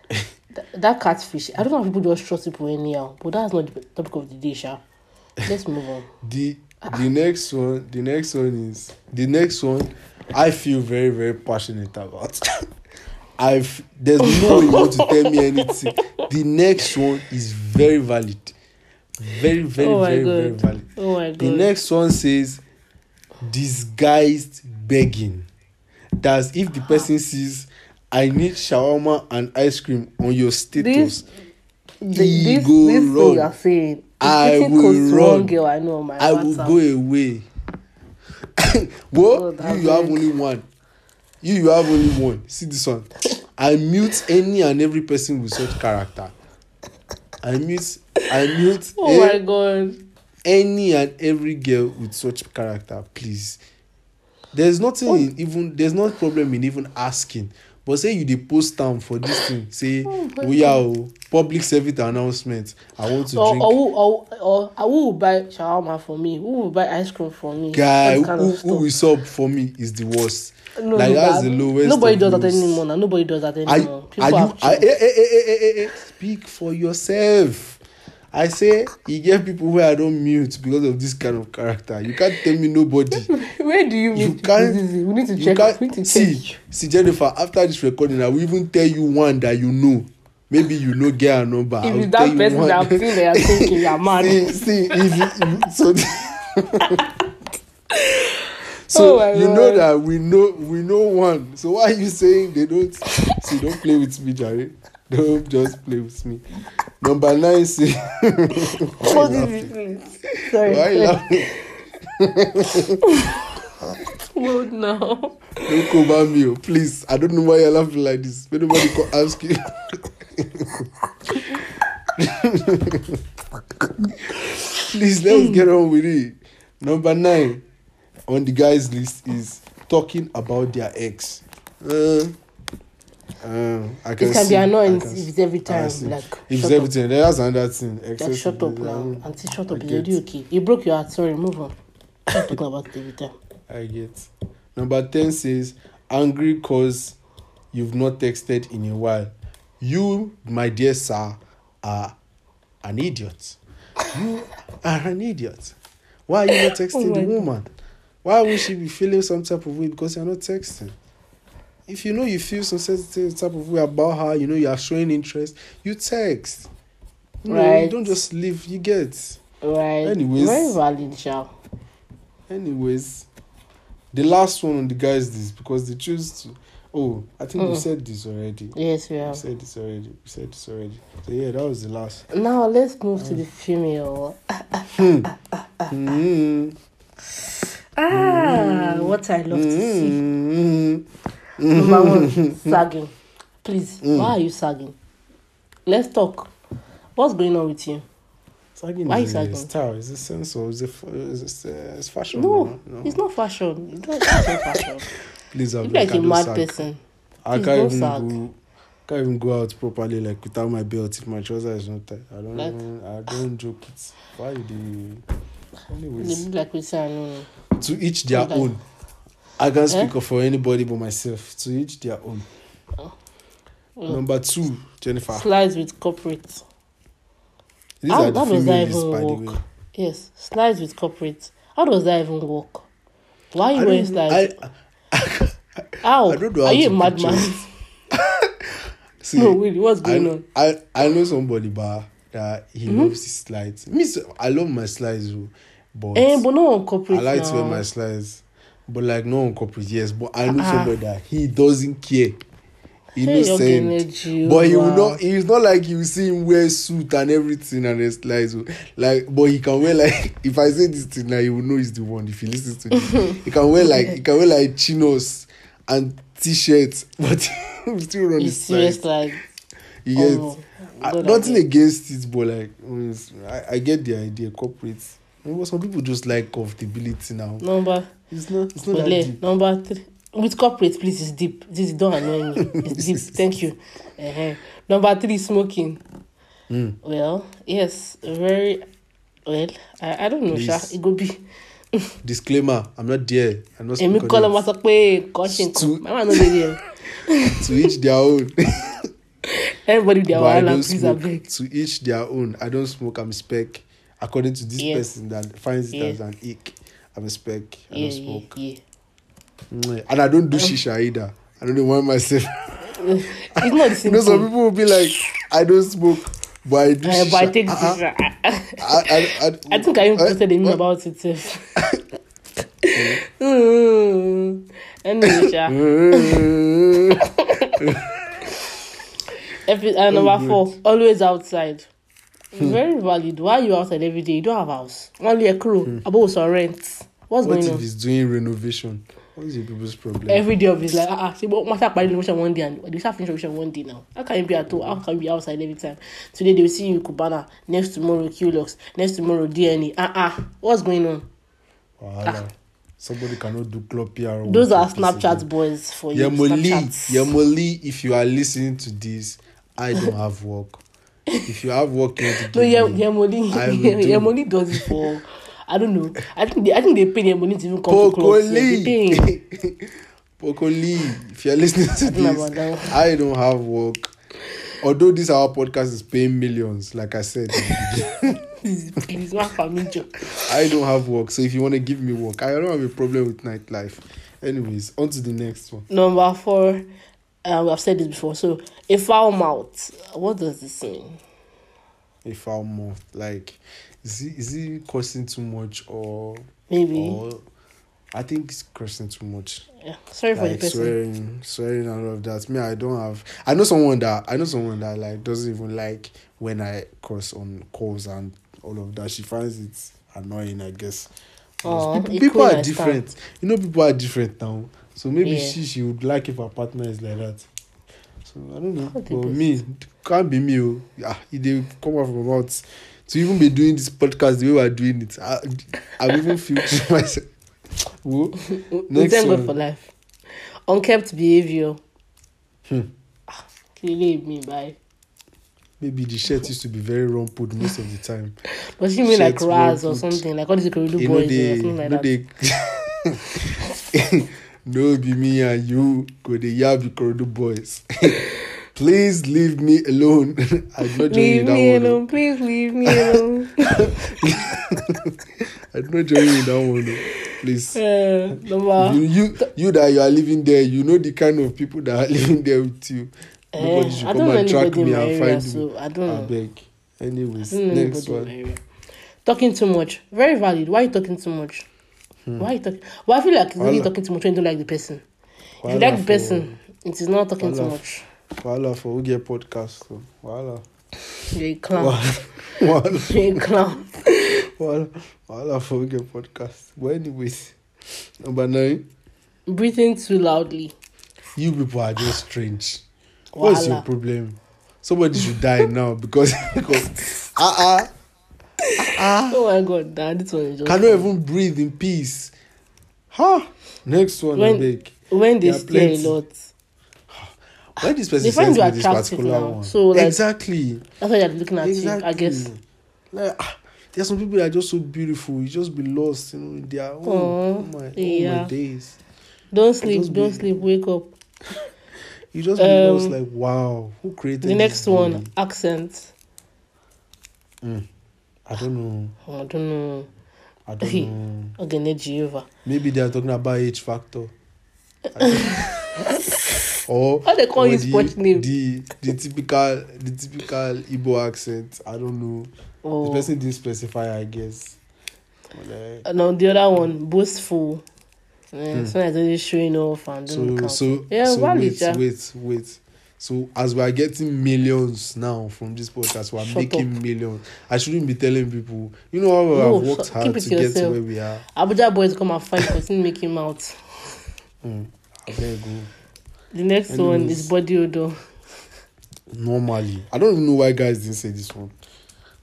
Th- that catfish, I don't know how people just trust people anyhow, but that's not the topic of the day, Sha. Let's move on. [LAUGHS] The the next one the next one is the next one I feel very very passionate about. [LAUGHS] I've there's no way you want to tell me anything. The next one is very valid. Very, very, Oh very, very God. valid. Oh my god. The next one says disguised begging. That's if the person sees I need shawarma and ice cream on your status. This- he this, go this run. thing you're saying. I will run. girl I know on my I will go away. well, God, I you, you have only one. You, you have only one. See this one. I mute any and every person with such character. I mute. I mute [LAUGHS] Oh eh, my god. any and every girl with such character, please. There's nothing in even. There's no problem in even asking. But say you dey post am for this thing. Say, Oh my oya o, public service announcement. I want to Or, drink. or, who, or, or, or who will buy shawarma for me? Who will buy ice cream for me? guy who, who will sub for me is the worst. No, like no, that's the lowest. Nobody does that anymore. Now. Nobody does that Are, anymore. are People you? have Are, changed. eh, eh, eh, eh, eh, eh, Speak for yourself. I say you get people where I don't mute because of this kind of character. You can't tell me nobody. [LAUGHS] Where do you You meet? can't-. We need to you check. can't We need to see check. see Jennifer. After this recording, I will even tell you one that you know. Maybe you know get a number. If it's that you person one. that I'm seeing that you're thinking you're [LAUGHS] mad. see, see, if you, so. [LAUGHS] so Oh you know God. that we know we know one. So why are you saying they don't? See, don't play with me, Jerry. Don't just play with me. Number nine, say. [LAUGHS] Hold it. Sorry. why you laughing? [LAUGHS] Hold now. Don't cover me, oh, please. I don't know why you're laughing like this. May nobody can ask you. [LAUGHS] please, let's get on with it. Number nine on the guys' list is talking about their ex. Uh, uh, I can It can see, be annoying if it's every time. Like, if it's up. everything, that's another thing. Like, Excessive, shut up now. um, Auntie, shut up. Already okay. You broke your heart. Sorry, move on. Stop talking about it every time. I get. Number 10 says, angry cause you've not texted in a while. You, my dear sir, are an idiot. You are an idiot. Why are you not [LAUGHS] texting Oh the woman? Why would she be feeling some type of way because you're not texting? If you know you feel some certain type of way about her, you know you are showing interest, you text. You know, you don't just leave, you get. Right. Anyways. Very valid, Shao. Anyways, the last one on the guys list because they choose to. Oh, I think we Mm. said this already. Yes, we We have. said this already. We said this already. So yeah, that was the last. Now let's move to the female. Mm. [LAUGHS] Ah, what I love to see. Number mhm. one, sagging. Please, mm. why are you sagging? Let's talk. What's going on with you? Sagging Why is sagging? style. Is it sense or is it, is it uh, it's fashion? No, no, it's not fashion. It's not it's not fashion. Please, I'm like a mad sag. person. I Please can't even sag. go. Can't even go out properly like without my belt if my trouser is not tight. I don't. Like, even, I don't joke. It. Why do? You... Anyways, like we say, I don't know. To each their like, own. I can't Eh? speak for anybody but myself. To each their own. Mm. Number two, Jennifer. Slides with corporate. These How- are the does that even by the work? way. Yes, slides with corporate. How does that even work? Why are you I wearing slides? I, [LAUGHS] How? I don't know Are how you a madman? [LAUGHS] [LAUGHS] see, no, really, what's going I, on? I, I know somebody, but that he Mhm. loves his slides. Me, I love my slides, oh, but, Eh, but no on corporate I like now. to wear my slides. But like no one comprehends. Yes, but I know uh, somebody that he doesn't care. Innocent. You, but he will not it's not like you see him wear suit and everything and it's like so, like but he can wear like [LAUGHS] if I say this thing now you will know he's the one if he listens to this. [LAUGHS] he can wear like he can wear like chinos and t-shirts [LAUGHS] but still on he's the serious like you get oh, I, nothing against it but like I, I get the idea corporate but some people just like comfortability now. Number. It's not. It's not that deep. number three. With corporate, please, it's deep. This don't annoy me. [LAUGHS] It's deep. Thank you. uh Number three, smoking. Mm. Well, yes, very well. I, I don't know, Sha. Please. It could be. [LAUGHS] Disclaimer: I'm not there. I'm not. Èmi kọ́ it. sọ pé kọ́ ṣe Stu- nǹkan. Màmá náà lè rí ẹ. [LAUGHS] To each their own. Everybody their wahala, please abeg. To each their own. I don't smoke. I'm spec. According to this Yes. person that finds it Yeah. as an ick, I'm a spec. I Yeah, don't yeah, smoke. yeah. Mwah. And I don't do shisha either. I don't know why myself. [LAUGHS] it's not the same You know, some people will be like, I don't smoke, but I do. Uh, but I take Uh-uh. shisha. I, [LAUGHS] I, I, I, think I even Uh, posted a meme about it. [LAUGHS] Mm. anyway, sha. Epi- uh, number four, always outside. Very valid. Why are you outside every day? You don't have house. Only a crew. About on rent. What's what going if on? he's doing renovation? What is your people's problem? Every day of his life. Ah, ah. See, but matter by renovation one day and they start finish renovation one day now. How can you be at home? How can you be outside every time? Today they will see you in Cubana. Next tomorrow Qlux. Next tomorrow DNA. Ah ah. What's going on? Wahala. Somebody cannot do club PR. Ah. Those are again. Snapchat boys for you. Yemoli, Snapchats. Yemoli, if you are listening to this, I don't have work. [LAUGHS] If you have work, you to give No, yeah, me. Yemoli. I [LAUGHS] will do. Does it for. I don't know. I think they, I think they pay Yemoli to even come to clubs. Yeah. Pokoli. [LAUGHS] Pokoli, if you're listening to don't know about this, I don't have work. Although this our podcast is paying millions, like I said, Please, please, one for me, joke. I don't have work. So if you want to give me work, I don't have a problem with nightlife. Anyways, on to the next one. Number four. Uh, we have said this before. So, a foul mouth. What does this mean? A foul mouth, like, is he is he cursing too much or Maybe. or I think it's cursing too much. Yeah. Sorry for the like person. swearing, swearing and all of that. Me, I don't have. I know someone that I know someone that like doesn't even like when I curse on calls and all of that. She finds it annoying, I guess. Aw, people, people are different. You know, people are different now. So maybe Yeah. she she would like if her partner is like that. So I don't know. But me, can't be me. Oh, yeah, it dey come out from my mouth. To even be doing this podcast the way we're doing it, I, I even feel to [LAUGHS] myself. Whoa. [LAUGHS] We Next thank God one. for life. Unkept behavior. Hmm. Clearly, me by. Maybe the shirt used to be very rumpled most of the time. [LAUGHS] Does she mean like Shirts Raz or something? Like all these Ikorodu You know boys they, or something like no that? they, no be me and you go the yab Ikorodu boys. [LAUGHS] Please leave me alone. [LAUGHS] I do not join you Leave in that me one. alone, please leave me alone. [LAUGHS] I do not join you in that one. oh. Please. uh, number. You, you you that you are living there, you know the kind of people that are living there with you. Nobody Eh, should I come don't and track me and find me. so I don't I know. beg. Anyways, I don't know next one. Talking too much. Very valid. Why are you talking too much? Why are you talking? Well, I feel like you're really talking too much when you don't like the person. If you like the for- person, it is not talking too much. Wahala for get podcast. So. Wahala. You're a clown. Wahala. You're a clown. Wahala. Wahala for get podcast. But anyways, number nine. Breathing too loudly. You people are just strange. What's your problem? Somebody should die now because [LAUGHS] because ah ah Oh my god, that this one is just cannot even breathe in peace. Huh? Next one, When- beg. when they stare a lot. [SIGHS] Why this person you me this particular now, one? so, like, exactly. That's why they're looking at exactly. you, I guess. Like ah, there are some people that are just so beautiful. You just be lost, you know, in their oh, Aw, oh my oh yeah. my days. Don't sleep, Just don't be- sleep, wake up. [LAUGHS] You just be Um, lost like wow, who created The this next one, body? accent. I don't know. I don't know. I don't know. Ogene Jehovah. Maybe they are talking about H factor. or [LAUGHS] Why they call or you the, sports name? The the typical the typical Igbo accent. I don't know. The Or person didn't specify, I guess. Like, uh, no, the other one, boastful. Yeah, Sometimes they're just showing off and don't Hmm. so count. so yeah, so wait wait wait. So as we are getting millions now from this podcast, we are Shut making millions. I shouldn't be telling people. You know how we No, have worked so- hard to to get to yourself. where we are. Abuja boys come and fight him make him out. Mm, beg you. The next one Anyways. is body odor. normally i don't even know why guys didn't say this one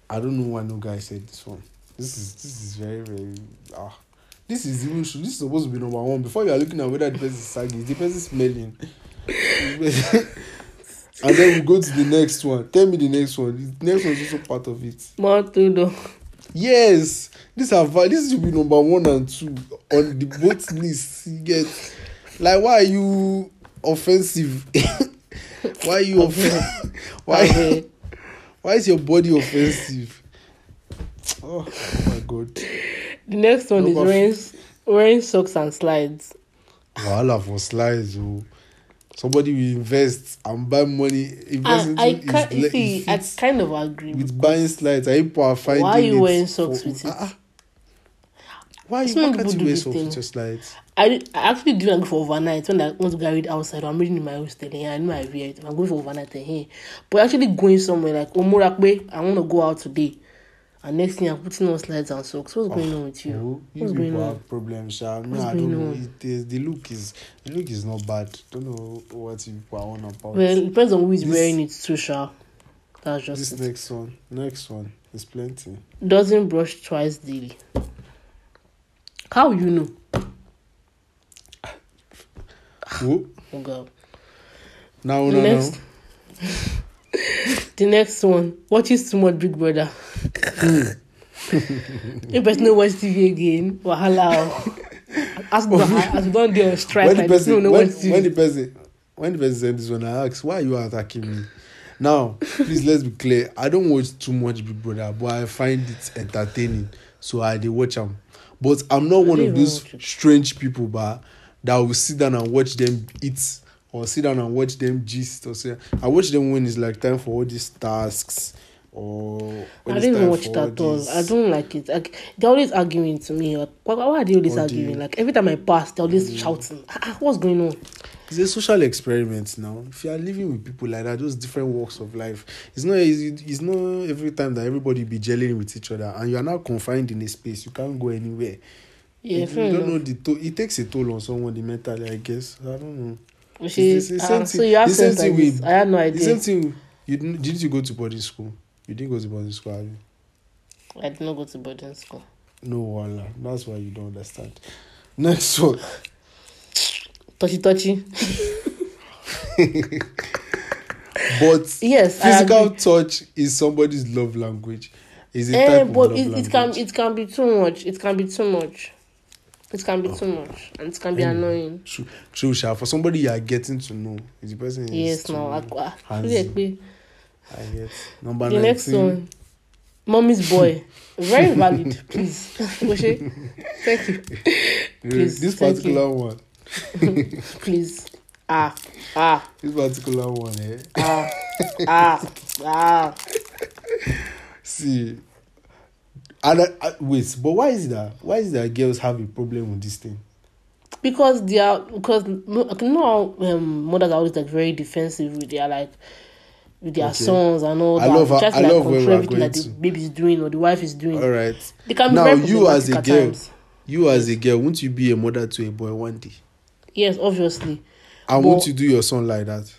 i don't know why no guy said this one this is this is very very ah this is even this is supposed to be number one before you are looking at whether the person is saggy the person smelling [LAUGHS] [LAUGHS] and then we go to the next one. Tell me the next one. The next one is also part of it. Odor. yes. These are this should be number one and two on the both lists you get like why are you offensive? [LAUGHS] Why are you offensive [LAUGHS] why [LAUGHS] why is your body offensive? Oh, my god. The next one is Number wearing, wearing socks and slides. wahala for slides oh somebody will invest and buy money invest I, into I his can't le- see. I kind of agree. with buying slides people are finding Why are you wearing socks for- with it? Ah, ah. why, So why can't you wear socks with your slides I, I actually do agree for overnight when I want to get read outside. I'm reading in my hostel here. I know I it. I'm going for overnight here. But actually going somewhere like Omorakwe, I want to go out today. And next thing I'm putting on slides and socks. What's going on with you? Oh, you What's going on? have problems, Sha. Me, What's I don't know. It is, the look is the look is not bad. Don't know what you are on about. Well, it depends on who is This- wearing it too, Sha. That's just this it. next one, next one is plenty. Doesn't brush twice daily. How you know? Who? Oh God. Now, The no, no. next, [LAUGHS] [LAUGHS] the next one watches too much Big Brother. if person no watch TV again, wahala. As as we don dey on strike, When the like person, no no when, when the person, when the person sent this one, I asked, why are you attacking me? Now, please let's be clear. I don't watch too much Big Brother, but I find it entertaining, so I dey watch them. But I'm not one of those strange people, but that will sit down and watch them eat or sit down and watch them gist or say I watch them when it's like time for all these tasks or I don't even watch it at all. this- I don't like it. Like they're always arguing to me. Like, why, why are they always All the- arguing? Like every time I pass, they're always shouting. Ah, ah, what's going on? It's a social experiment now. If you are living with people like that, those different walks of life, it's not easy. It's not every time that everybody be jelling with each other, and you are now confined in a space. You can't go anywhere. Yeah, you, you don't enough. know the toll. It takes a toll on someone, the mentally. I guess I don't know. She, It's the same thing- so you have the same thing with- I had no The idea. same thing. You didn't, didn't you go to boarding school? You didn't go to boarding school, have you? I did not go to boarding school. No, wala. That's why you don't understand. Next one. Touchy touchy. But Yes, physical touch is somebody's love language. Is a Eh, type of but love it, language. it can it can be too much. It can be too much. It can be oh. too much and it can be and annoying. True, true, Sha. For somebody you are getting to know, if the person is Yes, no, I, I, handsy, I get. Number the 19. The next one, Mommy's Boy. [LAUGHS] Very valid, please. [LAUGHS] Moshe, thank you. Please, this particular one. [LAUGHS] please. Ah, ah. This particular one, eh? Ah, ah, ah. See. And I, I, wait, but why is that? Why is that girls have a problem with this thing? Because they are because can know um, mothers are always like very defensive with their like with their Okay. sons and all I that. love to I like love control everything that the baby is doing or the wife is doing. All right. They can be Now, very you as a girl, times. you as a girl, won't you be a mother to a boy one day? Yes, obviously. And But- won't you do your son like that?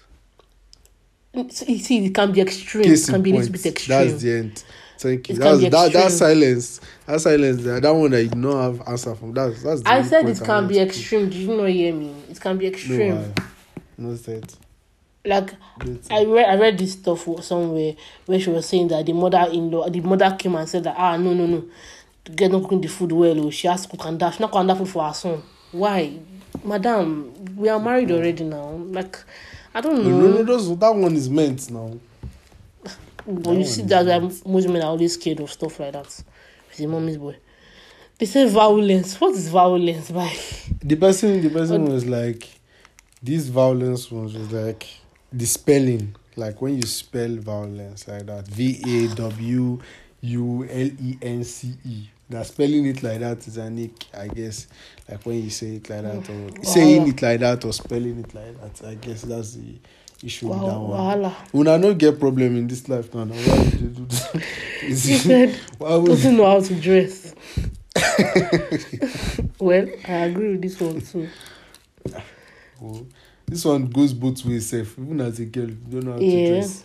You see, it can be extreme. Case it can be a point. little bit extreme. That's the end. Thank you. It That's that, that silence. That silence. That, that one that you don't have answer from. That's that's. I said it I can be extreme. Did you not hear me? It can be extreme. No, I, no said. like Great. I read, I read this stuff somewhere where she was saying that the mother-in-law, the mother came and said that ah no no no, the girl not cooking the food well. Oh, she has to cook and that. She not cook that food for her son. Why, madam? We are married already now. Like, I don't No, know. no, no, those, that one is meant now. But ah you see that most men are always scared of stuff like that. With the mommy's boy. They say violence. What is violence? [LAUGHS] By The person, the person was like, this violence was like the spelling, like when you spell violence like that, V A W U L E N C E. That spelling it like that is a nick, I guess. Like when you say it like that, or mm. saying it like that, or spelling it like that. I guess that's the issue with that wow, one. wahala. Una no get problem in this life now. now. Why would you do that? Is [LAUGHS] He said why would doesn't know how to dress. [LAUGHS] well, I agree with this one too. Oh, this one goes both ways, safe. Even as a girl, you don't know how Yeah. to dress.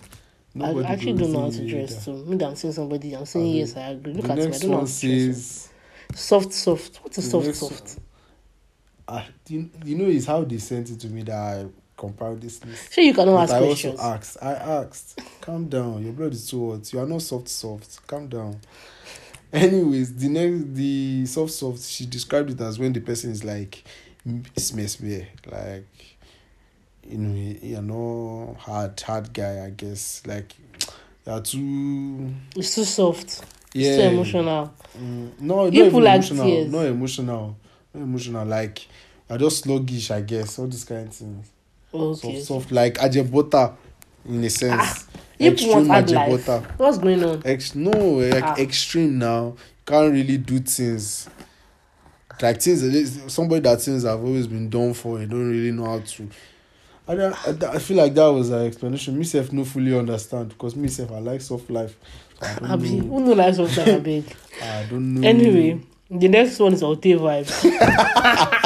I actually don't know how to dress too. Maybe I'm saying somebody. I'm saying Okay. yes, I agree. Look the at me. I don't know how one to dress. says, Soft, soft. What is soft, next soft? ah, you, you know, it's how they sent it to me that I compiled this list. Sure, you cannot But ask I questions. also asked. I asked. Calm down. Your blood is too hot. You are not soft, soft. Calm down. Anyways, the next, the soft, soft. She described it as when the person is like, smells me, like, you know, you're not hard, hard guy. I guess like, [TSK] you're too. It's too soft. Yeah. It's too emotional. Mm, no, not You people like emotional. tears. Not emotional. Not emotional. Like, you're just sluggish. I guess all these kind of things. Okay. Soft, soft, like Ajebota in a sense. Ah, you extreme Ajebota. Life. What's going on? Ex no, like ah. extreme now. Can't really do things. Like things, somebody that things have always been done for, you don't really know how to. I, don't, I, I feel like that was an explanation. Myself no fully understand because myself I like soft life. So I Abi, who no like soft life? I. [LAUGHS] I don't know. Anyway, the next one is Ote vibes. [LAUGHS]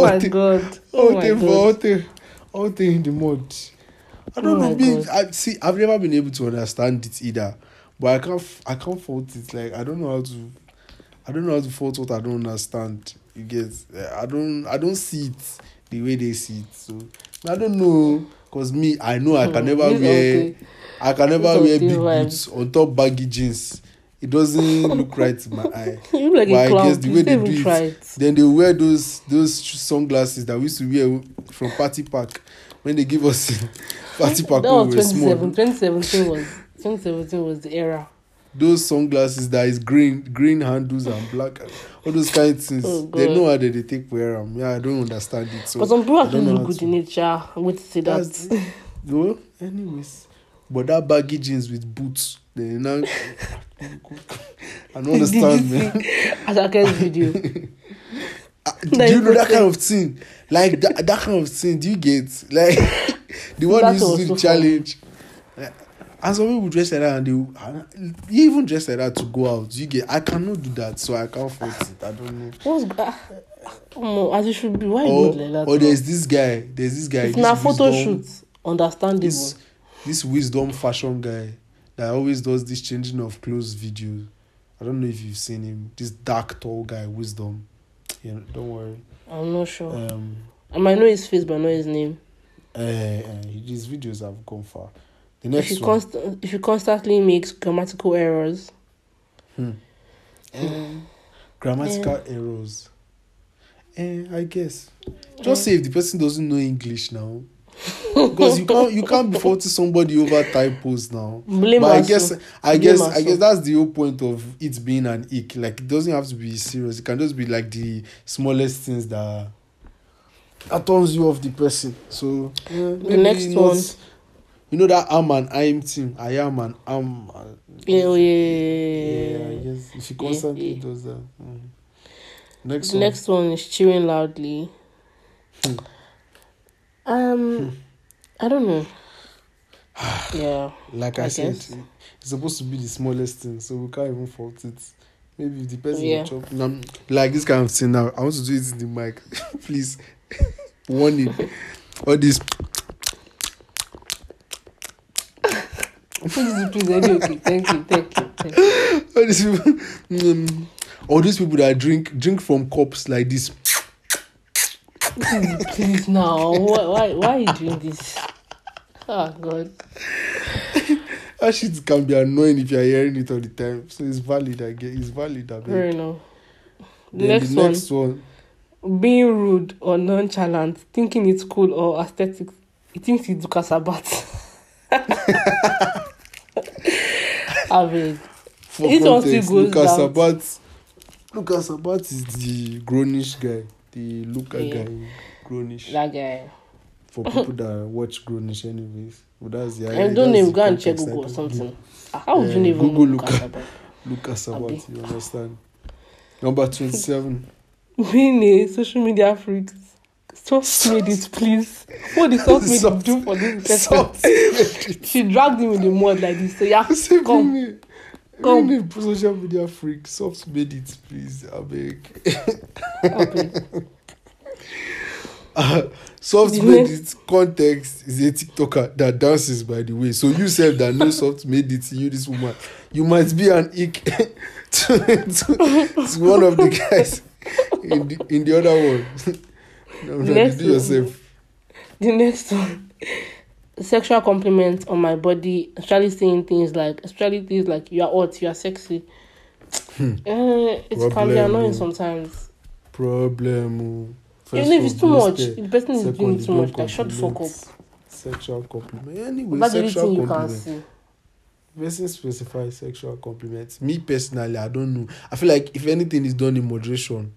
oh my god. Oh my Ote for god. Ote, Ote in the mud. I Oh don't my know. Me. I, see, I've never been able to understand it either, but I can't. I can't fault it. Like I don't know how to. I don't know how to fault what I don't understand. You get? I don't. I don't see it the way they see it. So I don't know. Cause me, I know I can Hmm, never wear. Ote. I can never wear big boots on top baggy jeans. It doesn't look right to my [LAUGHS] eye. You look like But I a clown. guess the way they do it- it. Then they wear those those sunglasses that we used to wear from party park when they give us [LAUGHS] party park That when we were was small. 2017. 2017 was 2017 was the era. Those sunglasses that is green green handles and black all those kind of things. Oh, they know how they, they take wear them. Yeah, I don't understand it. So but some people actually look good to- in nature. I'm going to say that. That's well, anyways. But that baggy jeans with boots, they now I don't understand, man. Ashake's video. Uh, [LAUGHS] That [LAUGHS] do you you know that kind of thing? Like that, that kind of thing, do you get? Like [LAUGHS] the one That who used to do so challenge. Like, and some people dress like that and they and you even dress like that to go out. You get I cannot do that, so I can't force it. I don't know. What's uh, um, as it should be? Why you Or, look like that? or there's this guy, there's this guy. It's this not photo shoot. Understandable. This this wisdom fashion guy that always does this changing of clothes video. I don't know if you've seen him. This dark tall guy, wisdom. Yeah, don't worry. I'm not sure. Um I might know his face, but not his name. uh, uh, his videos have gone far. The next If you, one. const- if you constantly makes grammatical errors, Hmm. um, grammatical errors. Eh, I guess. Just say if the person doesn't know English now. Because you can't you can't be faulting somebody over typos now. Blame but I guess I guess I guess that's the whole point of it being an ick. Like it doesn't have to be serious. It can just be like the smallest things that that turns you off the person. So yeah, the next not, one. You know that I'm an I'm team. I am an I'm. An, yeah, yeah, yeah, yeah. I guess if she constantly yeah. does that. Mm. Next the one. Next one is cheering loudly. Hmm. Um, I don't know. [SIGHS] yeah, like I, I said, guess. it's supposed to be the smallest thing, so we can't even fault it. Maybe if the person Yeah. chop, Now, like this kind of thing now. I want to do it in the mic, [LAUGHS] please. [LAUGHS] Warning, all this. please, please, okay. Thank you, thank you, thank you. All these people, [LAUGHS] mm, all these people that drink drink from cups like this. Please, now. Why, why, why are you doing this? Oh God. [LAUGHS] That shit can be annoying if you're hearing it all the time. So it's valid. I get it's valid. I bet. Fair enough. Then next, the next one. one, being rude or nonchalant, thinking it's cool or aesthetic. He thinks it's Dukasabat. [LAUGHS] I mean, For This one still context, goes Lucas down. Sabat. Lucas Sabat is the grownish guy, the Luka Yeah. guy, Grown-ish. that guy. For people that watch Grown-ish, anyways. But that's the. I don't even Go and check Google or something. How would you Eh, even Google Luka. Dukasabat? Lucas [LAUGHS] Sabat, you understand? Number twenty-seven. [LAUGHS] Being a social media freak. Stop [LAUGHS] made it, please. What did soft made Soft- do for this person? She dragged him in the mud like this. So yeah, come. me. Come. Really, social media freak. Soft made it, please. I beg. okay. Uh, [LAUGHS] soft yeah. made it context is a TikToker that dances, by the way. So you said that no soft made it you, this woman. You must be an ick [LAUGHS] to, to, to one of the guys in the, in the other one. [LAUGHS] no, no, next you do yourself. One. The next one. Sexual compliments on my body, especially saying things like, especially things like, you are hot, you are sexy. Hmm. Uh, it can be annoying sometimes. Problem. oh. First Even if it's too much, the person is doing too much, like, shut the fuck up. Sexual compliment. Anyway, That's sexual thing you can compliment. Person specify sexual compliments. Me personally, I don't know. I feel like if anything is done in moderation,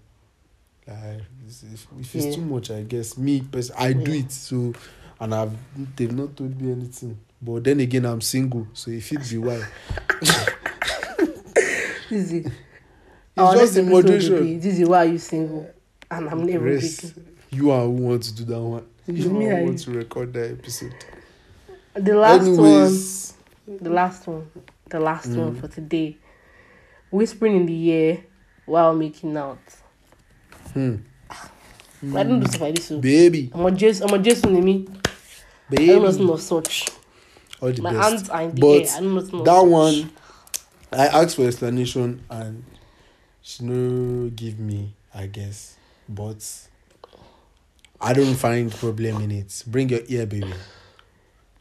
Like if, if it's Yeah. too much, I guess me I do it so, and I've they've not told me anything. But then again, I'm single, so if it be why. [LAUGHS] Easy. It's just in moderation. is why are you single? And I'm never Rest. dating. You are who want to do that one. You Me, are who want to record that episode. The last Anyways, one. The last one. The last one Mm. for today. Whispering in the ear while making out. hmm. I don't do stuff like this. So. baby, I'm a Jason. I'm a Jason in me. I baby, don't know such. all the My best. hands are in the But air. I don't know that such. one, I asked for explanation and she no give me, I guess. But I don't find problem in it. Bring your ear, baby.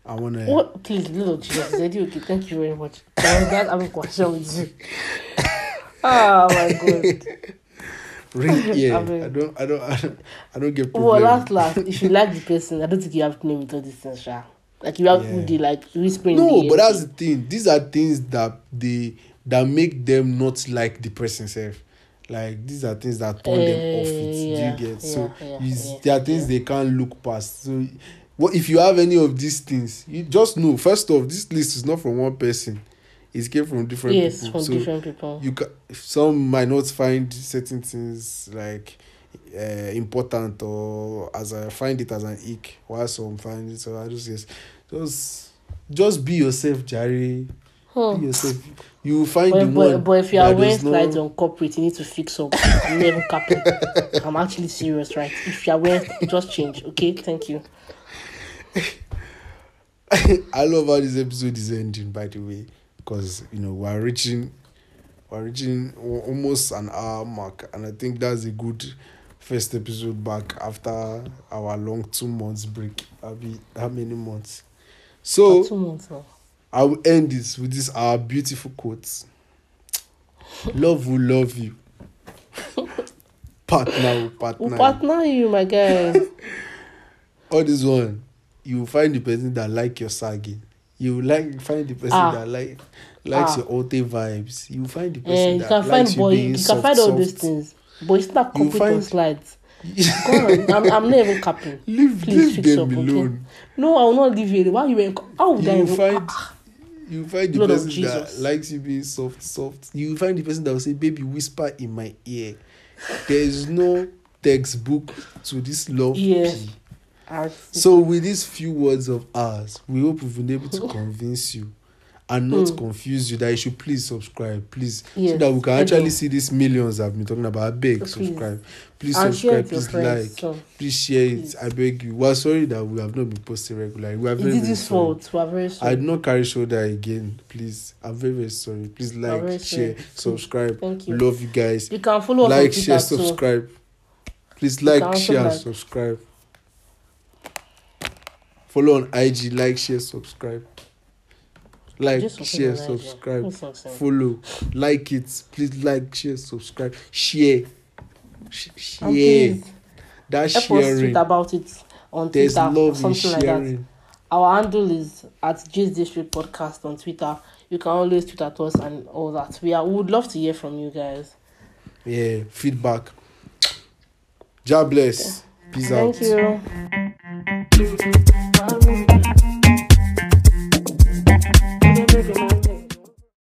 I wanna. What? Please, little Jesus. Is do okay? Thank you very much. I not having a question with you. [LAUGHS] Oh my god. Ring ear. I mean- I don't. I don't. [LAUGHS] I don't, I don't get problem. Well, last, last, if you [LAUGHS] like the person, I don't think you have to name it all these things, sha. Like you have Yeah. to do like whispering. in no, but that's the thing. These are things that they that make them not like the person self. Like these are things that turn them off. It. Eh, Do you yeah, get? so yeah, yeah, yeah, there are things they can't look past. So, what if you have any of these things? You just know. First off, this list is not from one person. It came from different yes, people. from so different people. you ca- some might not find certain things like uh, important or as I find it as an ick, while some find it. So I just yes, just just be yourself, Jerry. Hmm. Be yourself. You will find the But, one. but, but if you are wearing slides on corporate, you need to fix up. Never [LAUGHS] capping. I'm actually serious, right? If you are wearing, just change, okay? Thank you. [LAUGHS] I love how this episode is ending, by the way, because you know we're reaching, we're reaching al- almost an hour mark, and I think that's a good first episode back after our long two months break. I'll be how many months? So two months now. I will end this with this our beautiful quotes. [LAUGHS] love will love you. [LAUGHS] partner will partner. You. partner you, my guy? [LAUGHS] all this one you will find the person that like your sagging You like find the person ah. that like likes ah. your olte vibes. You find the person yeah, that can likes boy, you being you soft. You can find all soft. these things. But it's not complete find... slides. [LAUGHS] Go on. I'm, I'm not even capping. Leave, Please leave fix them up, alone. Okay? No, I will not leave you. Why you even... How would you I even... Find... Ah. You find the Lord person that likes you being soft, soft. You find the person that will say, baby, whisper in my ear. There is no textbook to this love yeah. pee. So with these few words of ours, we hope we've been able to [LAUGHS] convince you and not Mm. confuse you that you should please subscribe, please, so Yes, that we can actually see these millions I've been talking about. I beg, Please. subscribe, please and subscribe, please friends. like, So, please share Please. it. I beg you. We're sorry that we have not been posting regularly. We are it very, is fault. We are very I sorry. did not carry shoulder again. Please, I'm very, very sorry. Please like, share, subscribe. Thank you. love you guys. You can follow Like, share, too. subscribe. Please You like, share, like. subscribe. Follow on IG, like, share, subscribe. Like, Just share, subscribe. That's not saying. Follow, like it. Please like, share, subscribe, share. Sh- And share. please That help us sharing. tweet about it on There's Twitter or love in something like that. Our handle is at Gist District Podcast on Twitter. You can always tweet at us and all that. We are we would love to hear from you guys. Yeah, feedback. God bless. Peace out. Thank you. Bye.